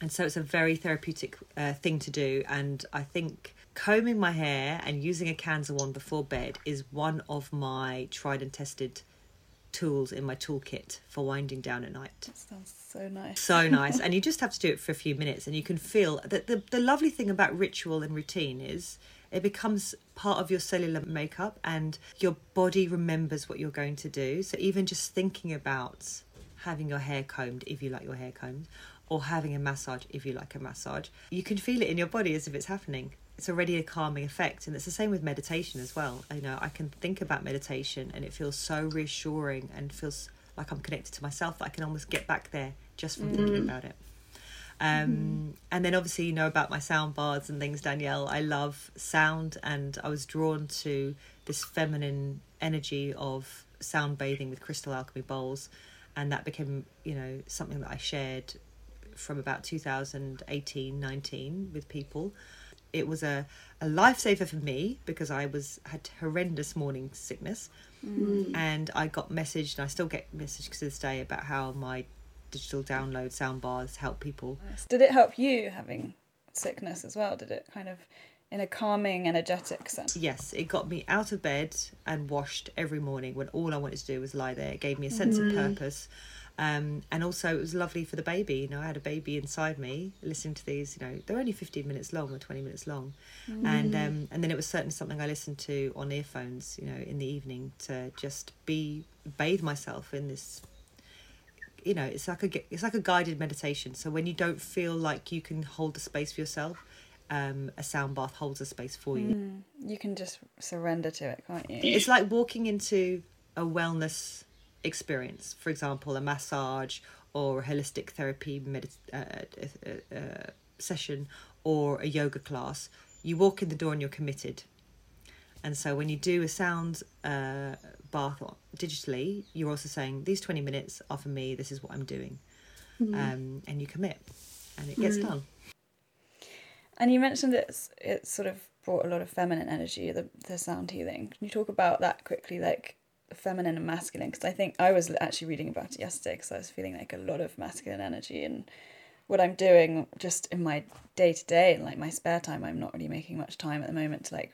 and so it's a very therapeutic uh, thing to do. And i think combing my hair and using a Kansa wand before bed is one of my tried and tested tools in my toolkit for winding down at night. That sounds so nice. So nice. And you just have to do it for a few minutes and you can feel that the, the lovely thing about ritual and routine is it becomes part of your cellular makeup and your body remembers what you're going to do. So even just thinking about having your hair combed if you like your hair combed or having a massage if you like a massage, you can feel it in your body as if it's happening. It's already a calming effect, and it's the same with meditation as well. You know, I can think about meditation, and it feels so reassuring and feels like I'm connected to myself that I can almost get back there just from mm. thinking about it. Um, mm. And then obviously, you know about my sound baths and things, Danielle. I love sound, and I was drawn to this feminine energy of sound bathing with crystal alchemy bowls, and that became, you know, something that I shared from about 2018 19 with people it was a, a lifesaver for me because I was had horrendous morning sickness, mm. and I got messaged and I still get messaged to this day about how my digital download sound baths help people. Did it help you having sickness as well? Did it kind of in a calming, energetic sense. Yes, it got me out of bed and washed every morning when all I wanted to do was lie there. It gave me a sense of purpose. Um, and also, it was lovely for the baby. You know, I had a baby inside me listening to these. You know, they're only 15 minutes long or 20 minutes long. And um, and then it was certainly something I listened to on earphones, you know, in the evening to just be, bathe myself in this you know it's like a it's like a guided meditation so when you don't feel like you can hold the space for yourself um, a sound bath holds a space for you You can just surrender to it, can't you? it's like walking into a wellness experience. For example a massage or a holistic therapy medit- uh, uh, uh, session or a yoga class. You walk in the door and you're committed. And so when you do a sound uh, bath digitally you're also saying these 20 minutes are for me. This is what i'm doing. Um, and you commit and it gets done. And you mentioned it's it's sort of brought a lot of feminine energy, the the sound healing. Can you talk about that quickly, like feminine and masculine? Because I think I was actually reading about it yesterday because I was feeling like a lot of masculine energy and what I'm doing just in my day to day and like my spare time. I'm not really making much time at the moment to like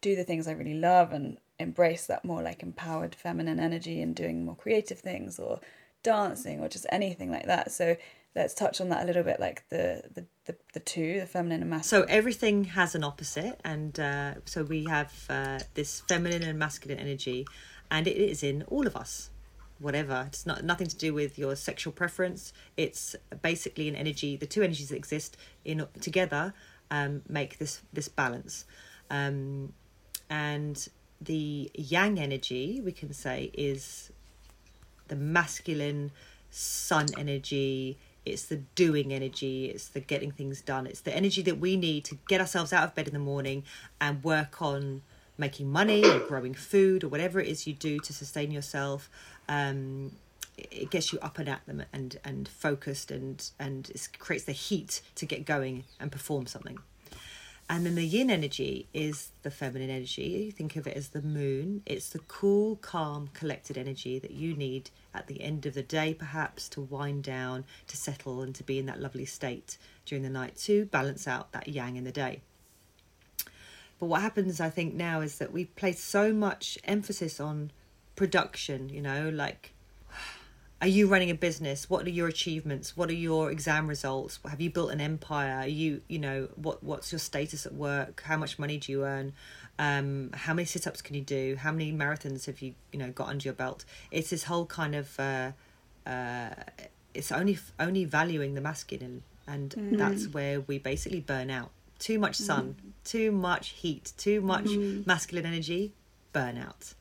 do the things I really love and embrace that more like empowered feminine energy and doing more creative things or dancing or just anything like that. So let's touch on that a little bit, like the the, the, the two, the feminine and masculine. So everything has an opposite, and uh, so we have uh, this feminine and masculine energy, and it is in all of us. Whatever, it's not nothing to do with your sexual preference. It's basically an energy. The two energies that exist in together um, make this this balance, um, and the yang energy we can say is the masculine sun energy it's the doing energy it's the getting things done it's the energy that we need to get ourselves out of bed in the morning and work on making money or growing food or whatever it is you do to sustain yourself um, it gets you up and at them and and focused and and it creates the heat to get going and perform something and then the yin energy is the feminine energy. Think of it as the moon. It's the cool, calm, collected energy that you need at the end of the day, perhaps to wind down, to settle, and to be in that lovely state during the night to balance out that yang in the day. But what happens, I think, now is that we place so much emphasis on production, you know, like are you running a business? What are your achievements? What are your exam results? Have you built an empire? Are you you know what what's your status at work? How much money do you earn? Um how many sit-ups can you do? How many marathons have you you know got under your belt? It's this whole kind of uh uh it's only only valuing the masculine and that's where we basically burn out too much mm. sun too much heat too much mm. masculine energy burnout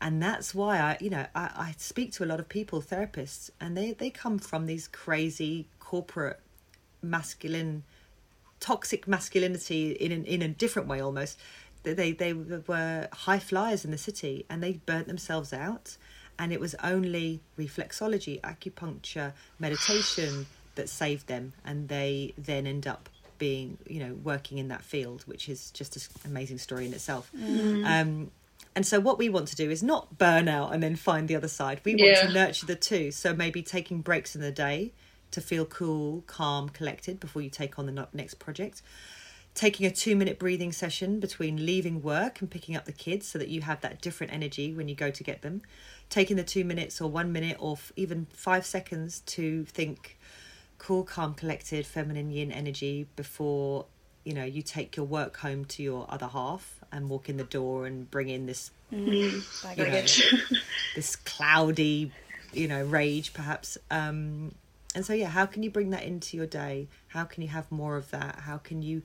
and that's why I, you know, I, I speak to a lot of people, therapists, and they they come from these crazy corporate masculine, toxic masculinity in an, in a different way almost. They they were high flyers in the city, and they burnt themselves out. And it was only reflexology, acupuncture, meditation that saved them, and they then end up being, you know, working in that field, which is just an amazing story in itself. Um, and so what we want to do is not burn out and then find the other side. We want Yeah. to nurture the two. So maybe taking breaks in the day to feel cool, calm, collected before you take on the next project. Taking a two minute breathing session between leaving work and picking up the kids so that you have that different energy when you go to get them. Taking the two minutes or one minute or f- even five seconds to think cool, calm, collected, feminine yin energy before you know you take your work home to your other half and walk in the door and bring in this mm-hmm. Baggage. this cloudy you know rage perhaps um and so yeah how can you bring that into your day? How can you have more of that? How can you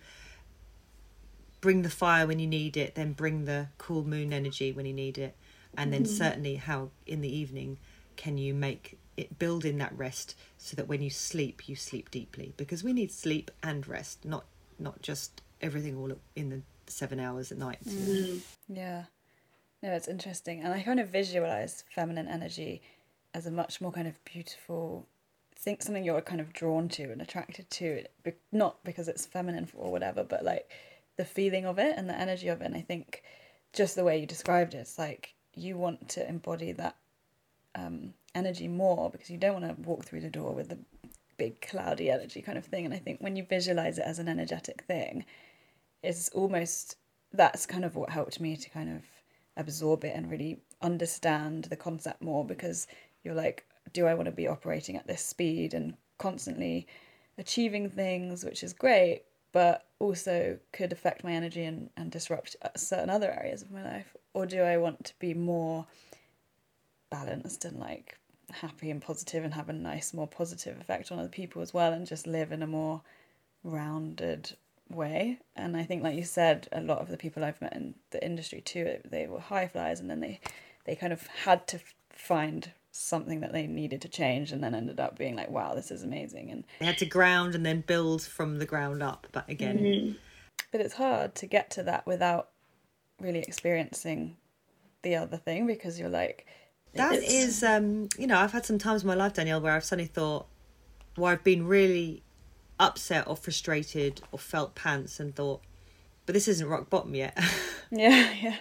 bring the fire when you need it then bring the cool moon energy when you need it? And then mm-hmm. certainly how in the evening can you make it build in that rest so that when you sleep you sleep deeply. Because we need sleep and rest not not just everything all in the seven hours at night. Yeah. No, it's interesting. And I kind of visualize feminine energy as a much more kind of beautiful think something you're kind of drawn to and attracted to. It be- not because it's feminine or whatever but like the feeling of it and the energy of it. And i think just the way you described it it's like you want to embody that um, energy more because you don't want to walk through the door with the big cloudy energy kind of thing and i think when you visualize it as an energetic thing it's almost that's kind of what helped me to kind of absorb it and really understand the concept more because you're like, do I want to be operating at this speed and constantly achieving things, which is great, but also could affect my energy and, and disrupt certain other areas of my life? Or do I want to be more balanced and like happy and positive and have a nice, more positive effect on other people as well and just live in a more rounded way. And I think, like you said, a lot of the people I've met in the industry too, they were high flyers, and then they they kind of had to find something that they needed to change, and then ended up being like, "Wow, this is amazing." And they had to ground and then build from the ground up. But again, mm-hmm. but it's hard to get to that without really experiencing the other thing because you're like. That is, um, you know, I've had some times in my life, Danielle, where I've suddenly thought, where I've been really upset or frustrated or felt pants and thought, but this isn't rock bottom yet. yeah, yeah.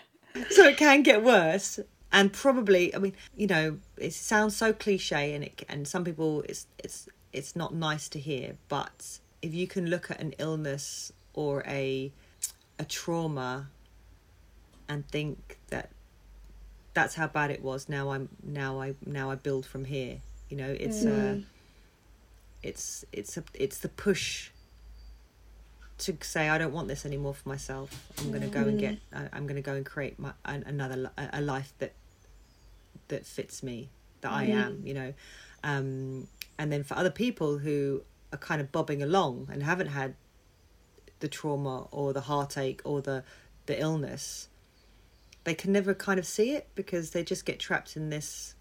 so it can get worse. And probably, I mean, you know, it sounds so cliche, and it and some people it's it's it's not nice to hear. But if you can look at an illness or a a trauma and think that that's how bad it was now i'm now i now i build from here you know it's mm. a it's it's a it's the push to say I don't want this anymore for myself. I'm going to go and get. Mm. I'm going to go and create my another a life that that fits me, that mm. I am. You know, um, and then for other people who are kind of bobbing along and haven't had the trauma or the heartache or the the illness, they can never kind of see it because they just get trapped in this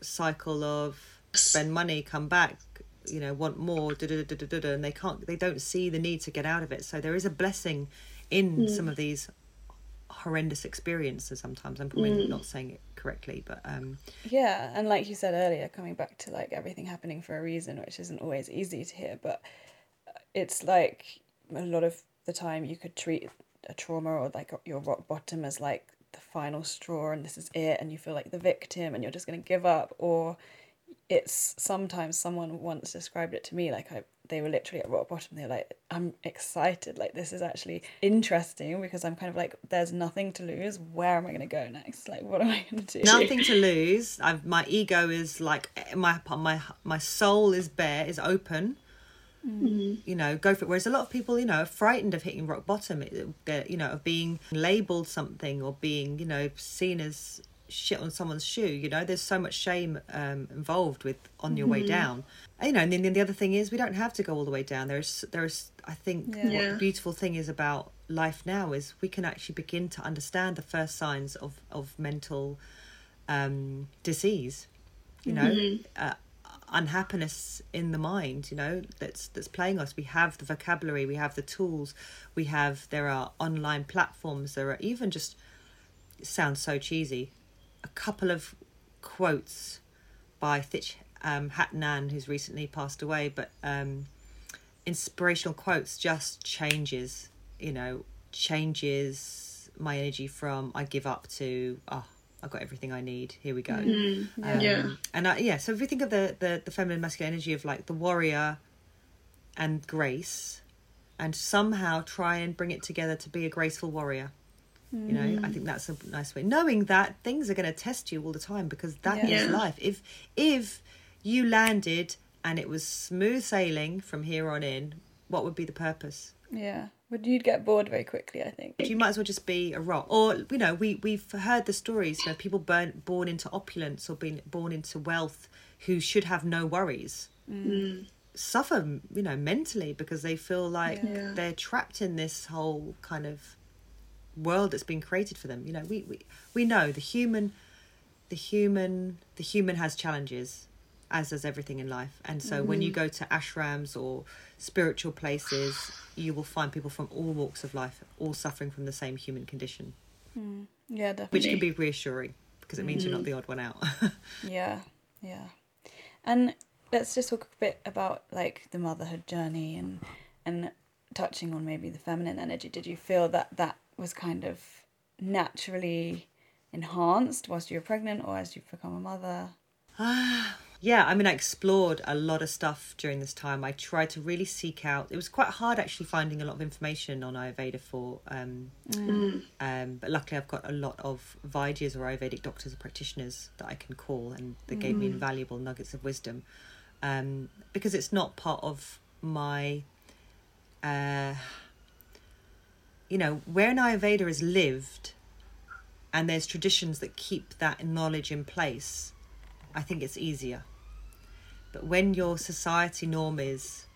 cycle of spend money, come back, you know want more and they can't they don't see the need to get out of it so there is a blessing in mm. some of these horrendous experiences sometimes i'm probably mm. not saying it correctly but um yeah and like you said earlier coming back to like everything happening for a reason which isn't always easy to hear but it's like a lot of the time you could treat a trauma or like your rock bottom as like final straw and this is it and you feel like the victim and you're just going to give up or it's sometimes someone once described it to me like I they were literally at rock bottom. They're like, I'm excited. Like this is actually interesting because I'm kind of like, there's nothing to lose. Where am I going to go next? Like, what am I going to do? Nothing to lose. I've my ego is like eh, my my my soul is bare, is open. Mm-hmm. You know, go for it. Whereas a lot of people, you know, are frightened of hitting rock bottom. You know, of being labelled something or being, you know, seen as shit on someone's shoe you know there's so much shame um, involved with on your mm-hmm. way down you know and then, the other thing is we don't have to go all the way down there's there's i think yeah. what the beautiful thing is about life now is we can actually begin to understand the first signs of of mental um, disease you know mm-hmm. uh, unhappiness in the mind you know that's that's playing us. We have the vocabulary we have the tools we have there are online platforms there are even just sounds so cheesy a couple of quotes by Thich um, Nhat Hanh, who's recently passed away, but um, inspirational quotes just changes, you know, changes my energy from I give up to oh I've got everything I need. Here we go. Mm-hmm. Um, yeah. And I, yeah, so if we think of the, the the feminine masculine energy of like the warrior and grace, and somehow try and bring it together to be a graceful warrior. You know, I mm. think that's a nice way. Knowing that things are going to test you all the time because that yeah. is life. If if you landed and it was smooth sailing from here on in, what would be the purpose? Yeah. But you'd get bored very quickly, I think. You might as well just be a rock. Or, you know, we, we've heard the stories, know, people born, born into opulence or being born into wealth who should have no worries. Mm. Suffer, you know, mentally because they feel like yeah. they're trapped in this whole kind of world that's been created for them. You know, we, we, we know the human the human the human has challenges as does everything in life and so mm-hmm. when you mm-hmm. go to ashrams or spiritual places you will find people from all walks of life all suffering from the same human condition mm. yeah definitely which can be reassuring because it means mm-hmm. you're not mm. the odd one out yeah yeah and let's just talk a bit about like the motherhood journey and and touching on maybe the feminine energy did you feel that that was kind of naturally enhanced whilst you were pregnant or as you've become a mother? yeah, I mean, I explored a lot of stuff during this time. I tried to really seek out. It was quite hard actually finding a lot of information on Ayurveda for, um, um, but luckily I've got a lot of Vaidyas or Ayurvedic doctors or practitioners that I can call, and they gave me invaluable nuggets of wisdom. Um, because it's not part of my, uh, you know, where an Ayurveda is lived, and there's traditions that keep that knowledge in place. I think it's easier. But when your society norm is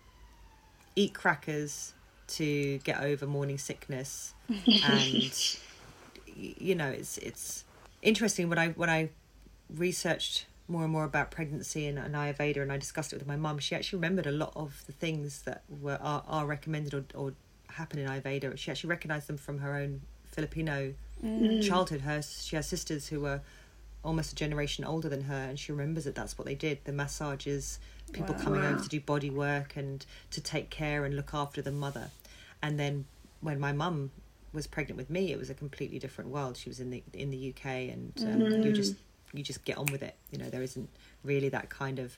eat crackers to get over morning sickness, and you know, it's it's interesting when I when I researched more and more about pregnancy and, and Ayurveda, and I discussed it with my mum. She actually remembered a lot of the things that were are, are recommended or, or happen in Ayurveda. She actually recognised them from her own Filipino mm. childhood. Her she has sisters who were almost a generation older than her, and she remembers that that's what they did. The massages, people Wow. coming over to do body work and to take care and look after the mother. And then when my mum was pregnant with me, it was a completely different world. She was in the in the UK, and um, you just you just get on with it. You know, there isn't really that kind of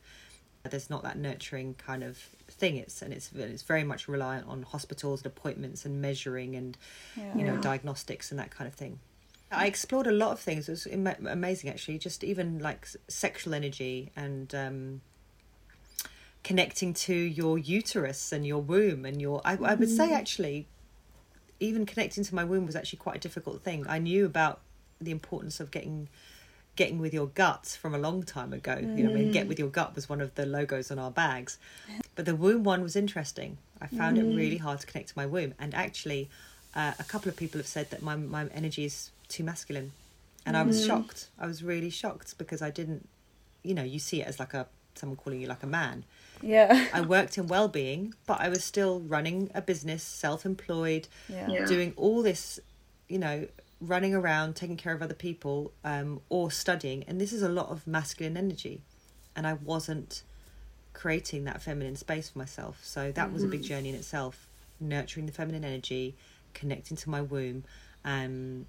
there's not that nurturing kind of thing. It's and it's it's very much reliant on hospitals and appointments and measuring and you know diagnostics and that kind of thing. I explored a lot of things. It was ama- amazing, actually. Just even like sexual energy and um, connecting to your uterus and your womb and your. I, I would say actually, even connecting to my womb was actually quite a difficult thing. I knew about the importance of getting getting with your gut from a long time ago. You know, I mean, get with your gut was one of the logos on our bags, but the womb one was interesting. I found it really hard to connect to my womb, and actually, uh, a couple of people have said that my my energy is too masculine, and I was shocked. I was really shocked because I didn't, you know, you see it as like a someone calling you like a man. Yeah. I worked in well-being, but I was still running a business, self-employed, Yeah. Yeah. doing all this, you know, running around, taking care of other people, um, or studying, and this is a lot of masculine energy, and I wasn't creating that feminine space for myself. So that was a big journey in itself, nurturing the feminine energy, connecting to my womb, um,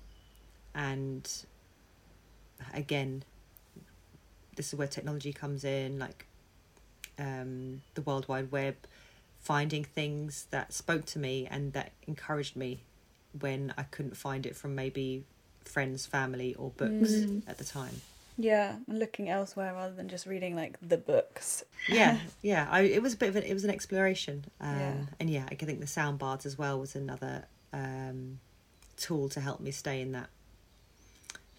and again, this is where technology comes in, like um, the World Wide Web, finding things that spoke to me and that encouraged me when I couldn't find it from maybe friends, family, or books at the time. Yeah. And looking elsewhere rather than just reading like the books. Yeah, yeah. I it was a bit of an, it was an exploration, um, Yeah. and yeah, I think the sound baths as well was another um, tool to help me stay in that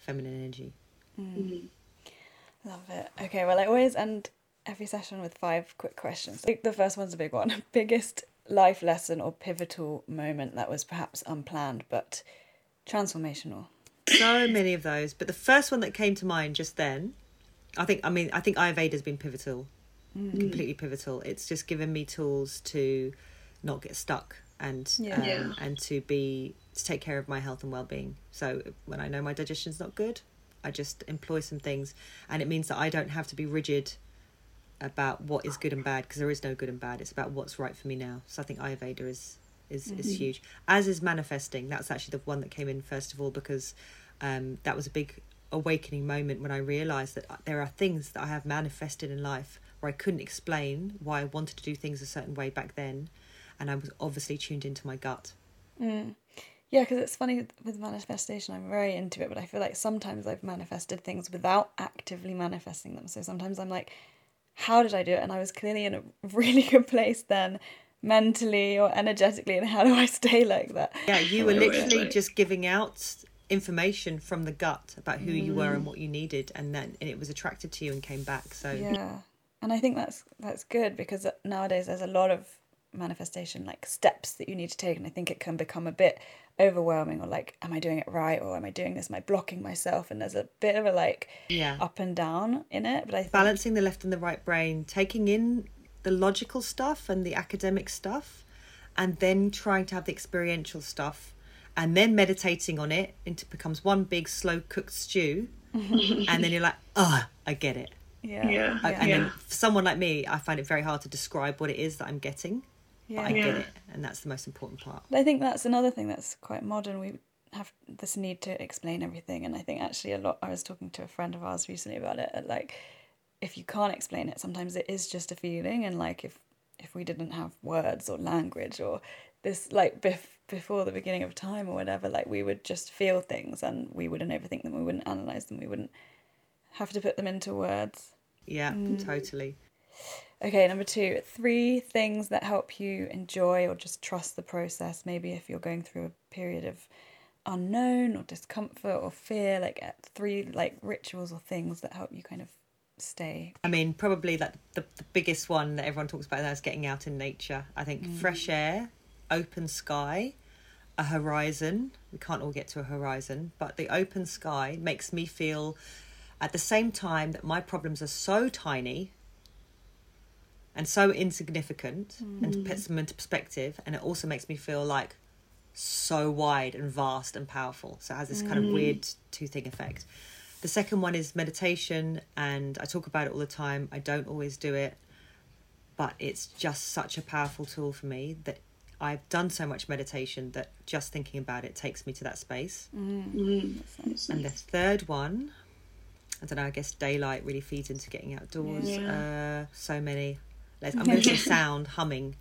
feminine energy. Mm. Mm-hmm. Love it. Okay, well, I always end every session with five quick questions. I think the first one's a big one. Biggest life lesson or pivotal moment that was perhaps unplanned but transformational. so many of those but the first one that came to mind just then i think i mean i think ayurveda's been pivotal mm. completely pivotal it's just given me tools to not get stuck and Yeah. um, Yeah. and to be to take care of my health and well-being. So when i know my digestion's not good i just employ some things. And it means that i don't have to be rigid about what is good and bad because there is no good and bad. It's about what's right for me now. So i think ayurveda is is is huge. As is manifesting. That's actually the one that came in first of all because um that was a big awakening moment when i realized that there are things that i have manifested in life where i couldn't explain why i wanted to do things a certain way back then and i was obviously tuned into my gut mm. Yeah, because it's funny with manifestation, I'm very into it, but I feel like sometimes I've manifested things without actively manifesting them. So sometimes I'm like, how did I do it? And I was clearly in a really good place then, mentally or energetically. And how do I stay like that? Yeah, you were Wait, wait, literally just giving out information from the gut about who you were and mm. what you needed, and then and it was attracted to you and came back. So Yeah, and I think that's that's good because nowadays there's a lot of manifestation like steps that you need to take, and I think it can become a bit overwhelming or like, am I doing it right or am I doing this? Am I blocking myself? And there's a bit of a like yeah, up and down in it. But I think balancing the left and the right brain, taking in the logical stuff and the academic stuff, and then trying to have the experiential stuff, and then meditating on it into becomes one big slow cooked stew, and then you're like, oh, I get it. yeah, Yeah. I- And Yeah. then for someone like me, I find it very hard to describe what it is that I'm getting, but I Yeah. get it, and that's the most important part. I think that's another thing that's quite modern. We have this need to explain everything, and I think actually a lot. I was talking to a friend of ours recently about it. Like, if you can't explain it, sometimes it is just a feeling, and like if if we didn't have words or language or this like bef- before the beginning of time or whatever, like we would just feel things and we wouldn't overthink them, we wouldn't analyze them, we wouldn't have to put them into words. Yeah, mm. totally. Okay, number two, three things that help you enjoy or just trust the process. Maybe if you're going through a period of unknown or discomfort or fear, like uh, three like rituals or things that help you kind of stay. I mean, probably like the, the biggest one that everyone talks about now is getting out in nature. I think fresh air, open sky, a horizon. We can't all get to a horizon, but the open sky makes me feel at the same time that my problems are so tiny and so insignificant and puts them into perspective and it also makes me feel like so wide and vast and powerful. So it has this kind of weird two thing effect. The second one is meditation and i talk about it all the time. I don't always do it but it's just such a powerful tool for me that i've done so much meditation that just thinking about it takes me to that space. Mm, that's and the third one i don't know i guess daylight really feeds into getting outdoors uh so many Let's, i'm going to say sound humming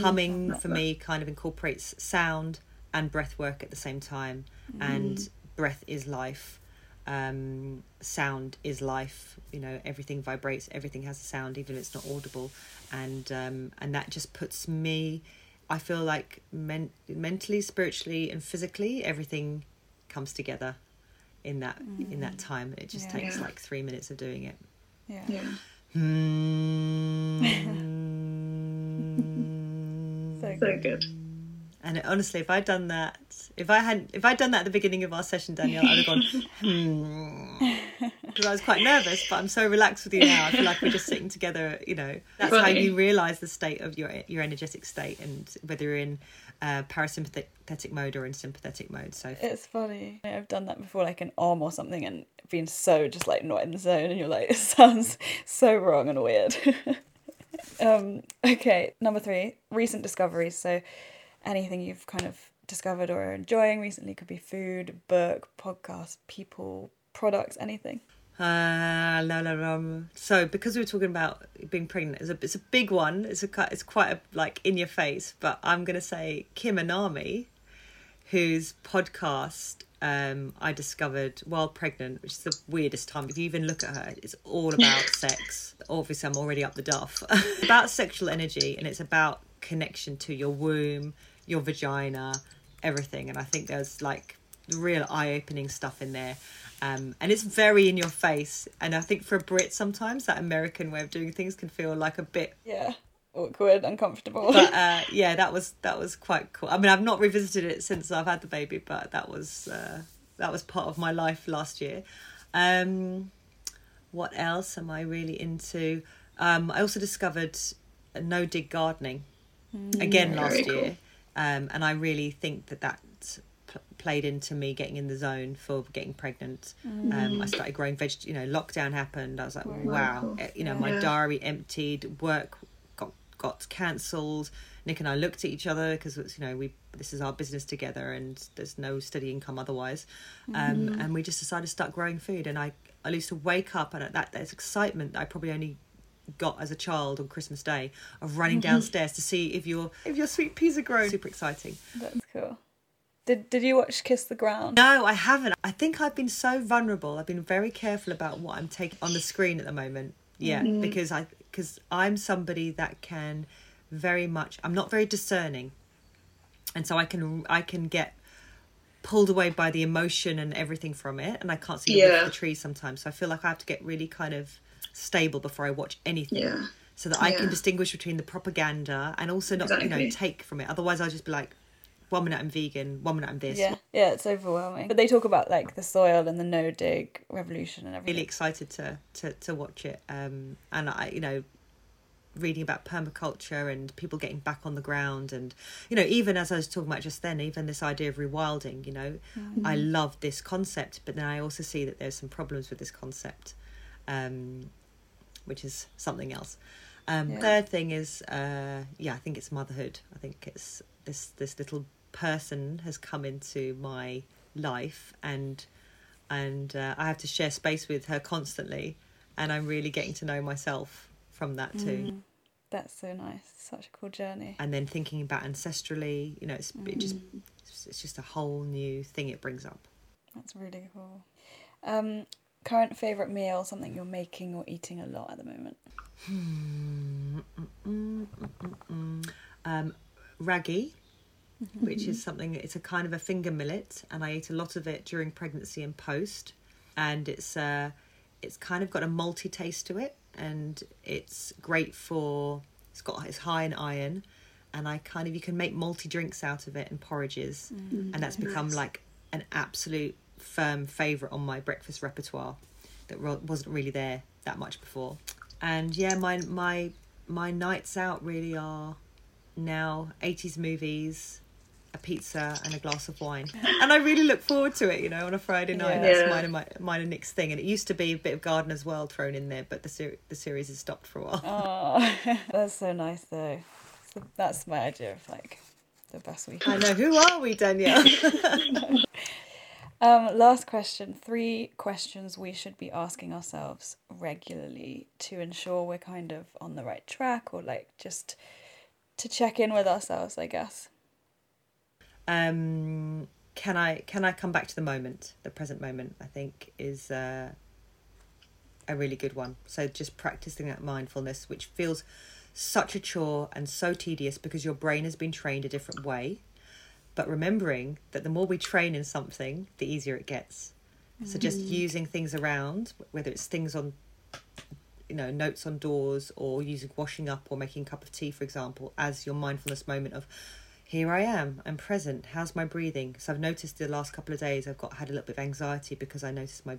humming for that. me kind of incorporates sound and breath work at the same time and breath is life um, sound is life you know everything vibrates everything has a sound even if it's not audible and um, and that just puts me i feel like men- mentally spiritually and physically everything comes together in that in that time it just Yeah. takes Yeah. like three minutes of doing it Yeah. Yeah. Hmm. So So good. And it- honestly, if I'd done that, if I hadn't, if I'd done that at the beginning of our session, Danielle, I'd have gone, hmm, because I was quite nervous. But I'm so relaxed with you now. I feel like we're just sitting together. You know, that's how you realise the state of your your energetic state and whether you're in parasympathetic mode or in sympathetic mode. So It's funny. I've done that before, like an arm or something, and been so just like not in the zone, and you're like, it sounds so wrong and weird. um, okay, number three, recent discoveries. So anything you've kind of discovered or are enjoying recently could be food, book, podcast, people, products, anything. Uh, la, la, la. So because we were talking about being pregnant, it's a it's a big one. It's a it's quite a, like in your face. But I'm gonna say Kim Anami, whose podcast um, I discovered while pregnant, which is the weirdest time. If you even look at her, it's all about sex. Obviously, I'm already up the duff. about sexual energy, and it's about connection to your womb, your vagina, everything. And I think there's like real eye-opening stuff in there. Um, and it's very in your face. And I think for a Brit, sometimes that American way of doing things can feel like a bit Yeah, awkward, uncomfortable. but uh, yeah, that was that was quite cool. I mean, I've not revisited it since I've had the baby, but that was uh, that was part of my life last year. Um, what else am I really into? Um, I also discovered no dig gardening again last cool. year, um, and I really think that that played into me getting in the zone for getting pregnant. Um, I started growing veg. You know, lockdown happened. I was like, wow. Eh, You know, my diary emptied. Work got got cancelled. Nick and I looked at each other because you know we this is our business together and there's no steady income otherwise, um, and we just decided to start growing food. And I I used to wake up and that there's excitement that I probably only got as a child on Christmas Day of running downstairs to see if your if your sweet peas are grown. Super exciting. That's cool. Did Did you watch Kiss the Ground? No, I haven't. I think I've been so vulnerable. I've been very careful about what I'm taking on the screen at the moment. Yeah, mm-hmm. because I because I'm somebody that can very much. I'm not very discerning, and so I can I can get pulled away by the emotion and everything from it, and I can't see the Yeah. the trees sometimes. So I feel like I have to get really kind of stable before I watch anything. Yeah. So that I can distinguish between the propaganda and also not, you know, take from it. Otherwise, I'll just be like, one minute I'm vegan, one minute I'm this, Yeah, yeah, it's overwhelming. But they talk about like the soil and the no dig revolution and everything. really excited to to to watch it um and i you know reading about permaculture and people getting back on the ground and you know even as i was talking about just then even this idea of rewilding you know i love this concept but then i also see that there's some problems with this concept um which is something else um Yeah. third thing is uh yeah i think it's motherhood i think it's this this little person has come into my life and and uh, I have to share space with her constantly. and I'm really getting to know myself from that too. Mm. That's so nice. Such a cool journey. And then thinking about ancestrally, you know, it's it just it's just a whole new thing it brings up. That's really cool. Um, current favorite meal, something you're making or eating a lot at the moment. Hmm. Um, ragi, which is something. It's a kind of a finger millet, and I ate a lot of it during pregnancy and post. And it's uh, it's kind of got a malty taste to it, and it's great for. It's got it's high in iron, and I kind of you can make malty drinks out of it and porridges, and that's become Nice. like an absolute firm favorite on my breakfast repertoire that wasn't really there that much before. And yeah, my my my nights out really are now 80s movies, a pizza and a glass of wine. And I really look forward to it, you know, on a Friday night. Yeah. That's mine and my mine and Nick's thing. And it used to be a bit of Gardener's World thrown in there, but the ser- the series has stopped for a while. Oh, that's so nice though. So that's my idea of like the best week. I know. Who are we, Danielle? Um, last question. Three questions we should be asking ourselves regularly to ensure we're kind of on the right track or like just to check in with ourselves, I guess. Um, can I can I come back to the moment, the present moment? I think is uh, a really good one. So just practicing that mindfulness, which feels such a chore and so tedious because your brain has been trained a different way. But remembering that the more we train in something, the easier it gets. So just using things around, whether it's things on, you know, notes on doors or using washing up or making a cup of tea, for example, as your mindfulness moment of, here I am, I'm present. How's my breathing? So I've noticed the last couple of days I've got had a little bit of anxiety because I noticed my.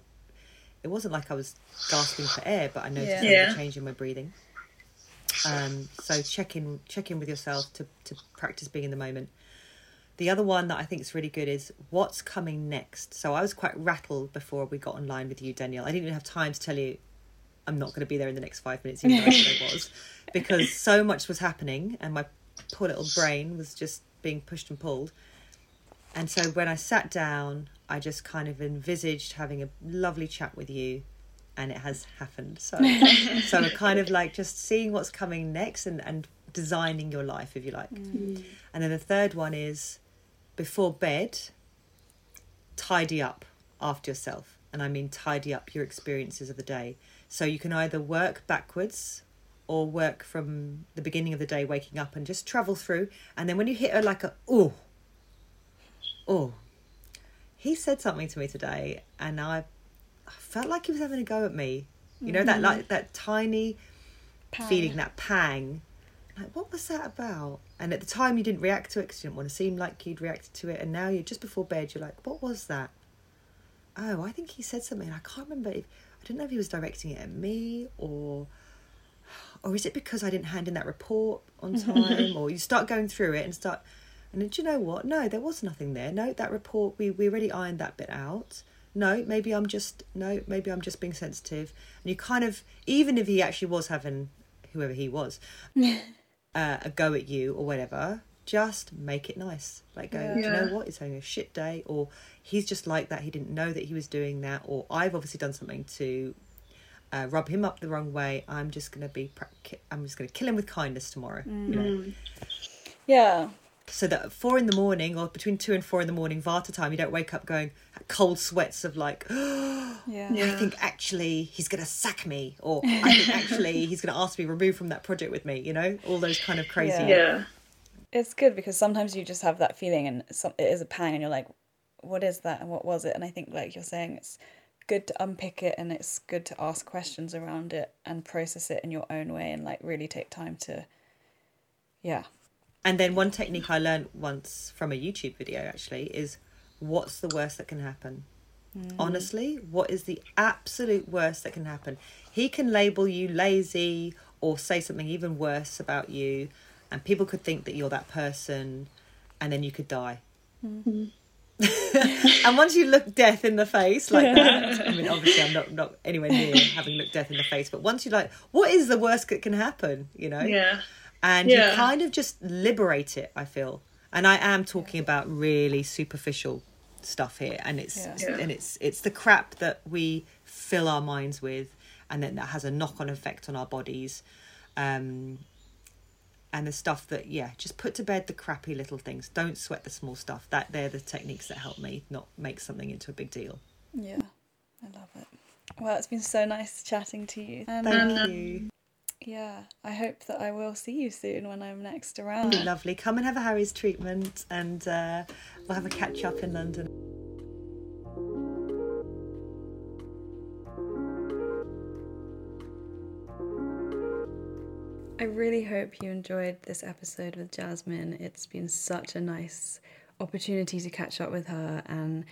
It wasn't like I was gasping for air, but I noticed Yeah. there was Yeah. a change in my breathing. Um, so check in, check in with yourself to to practice being in the moment. The other one that I think is really good is what's coming next. So I was quite rattled before we got online with you, Danielle. I didn't even have time to tell you I'm not going to be there in the next five minutes, even though I was, because so much was happening and my poor little brain was just being pushed and pulled. And so when I sat down, I just kind of envisaged having a lovely chat with you, and it has happened. So, so kind of like just seeing what's coming next and, and designing your life, if you like. Mm. Mm. And then the third one is before bed, tidy up after yourself. And I mean tidy up your experiences of the day. So you can either work backwards or work from the beginning of the day, waking up and just travel through. And then when you hit a like a, oh, oh, he said something to me today and I, I felt like he was having a go at me. You know, that mm-hmm. like that tiny Pang. feeling, that pang. Like, what was that about? And at the time, you didn't react to it because you didn't want to seem like you'd reacted to it. And now you're just before bed, you're like, what was that? Oh, I think he said something. I can't remember. If, I don't know if he was directing it at me or. Or is it because I didn't hand in that report on time? or you start going through it and start. And then, do you know what? No, there was nothing there. No, that report, we, we already ironed that bit out. No, maybe I'm just. No, maybe I'm just being sensitive. And you kind of. Even if he actually was having. Whoever he was uh, a go at you or whatever, just make it nice. Like, go, do you know what? He's having a shit day, or he's just like that. He didn't know that he was doing that, or I've obviously done something to uh, rub him up the wrong way. I'm just gonna be. pra- I'm just gonna kill him with kindness tomorrow. You know, Yeah. so that at four in the morning or between two and four in the morning, Vata time, you don't wake up going cold sweats of like. Yeah. I think actually he's going to sack me, or I think actually he's going to ask me removed from that project with me. You know, all those kind of crazy. Yeah. Yeah. It's good because sometimes you just have that feeling and some, it is a pang and you're like, what is that and what was it? And I think, like you're saying, it's good to unpick it and it's good to ask questions around it and process it in your own way and like really take time to, yeah. And then one technique I learned once from a YouTube video actually is what's the worst that can happen? Hmm. Honestly, what is the absolute worst that can happen? He can label you lazy or say something even worse about you, and people could think that you're that person, and then you could die. Hmm. Hmm. and once you look death in the face like that, I mean, obviously, I'm not, not anywhere near having looked death in the face, but once you like, what is the worst that can happen? You know? Yeah. and you kind of just liberate it i feel and i am talking about really superficial stuff here and it's Yeah. Yeah. and it's it's the crap that we fill our minds with and then that has a knock on effect on our bodies. Um, and the stuff that yeah just put to bed the crappy little things. Don't sweat the small stuff. That they're the techniques that help me not make something into a big deal. Yeah, I love it. Well, it's been so nice chatting to you. And thank um, you. Yeah, I hope that I will see you soon when I'm next around. lovely. Come and have a Hari's treatment and uh, we'll have a catch up in london I really hope you enjoyed this episode with Jasmine. It's been such a nice opportunity to catch up with her, and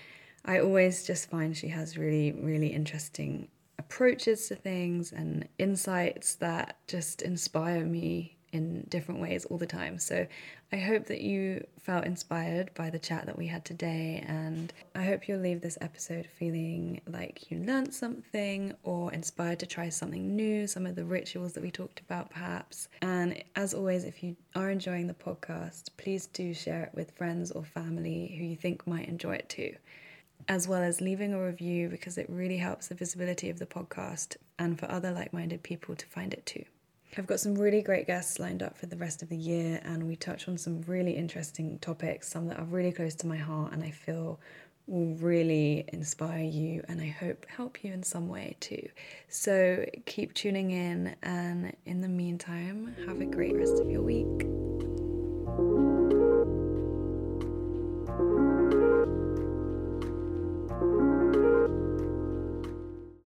I always just find she has really, really interesting approaches to things and insights that just inspire me in different ways all the time. So I hope that you felt inspired by the chat that we had today, and I hope you'll leave this episode feeling like you learnt something or inspired to try something new, some of the rituals that we talked about, perhaps. And as always, if you are enjoying the podcast, please do share it with friends or family who you think might enjoy it too as well as leaving a review because it really helps the visibility of the podcast and for other like minded people to find it too. I've got some really great guests lined up for the rest of the year, and we touch on some really interesting topics, some that are really close to my heart, and I feel will really inspire you and I hope help you in some way too. So keep tuning in, and in the meantime, have a great rest of your week.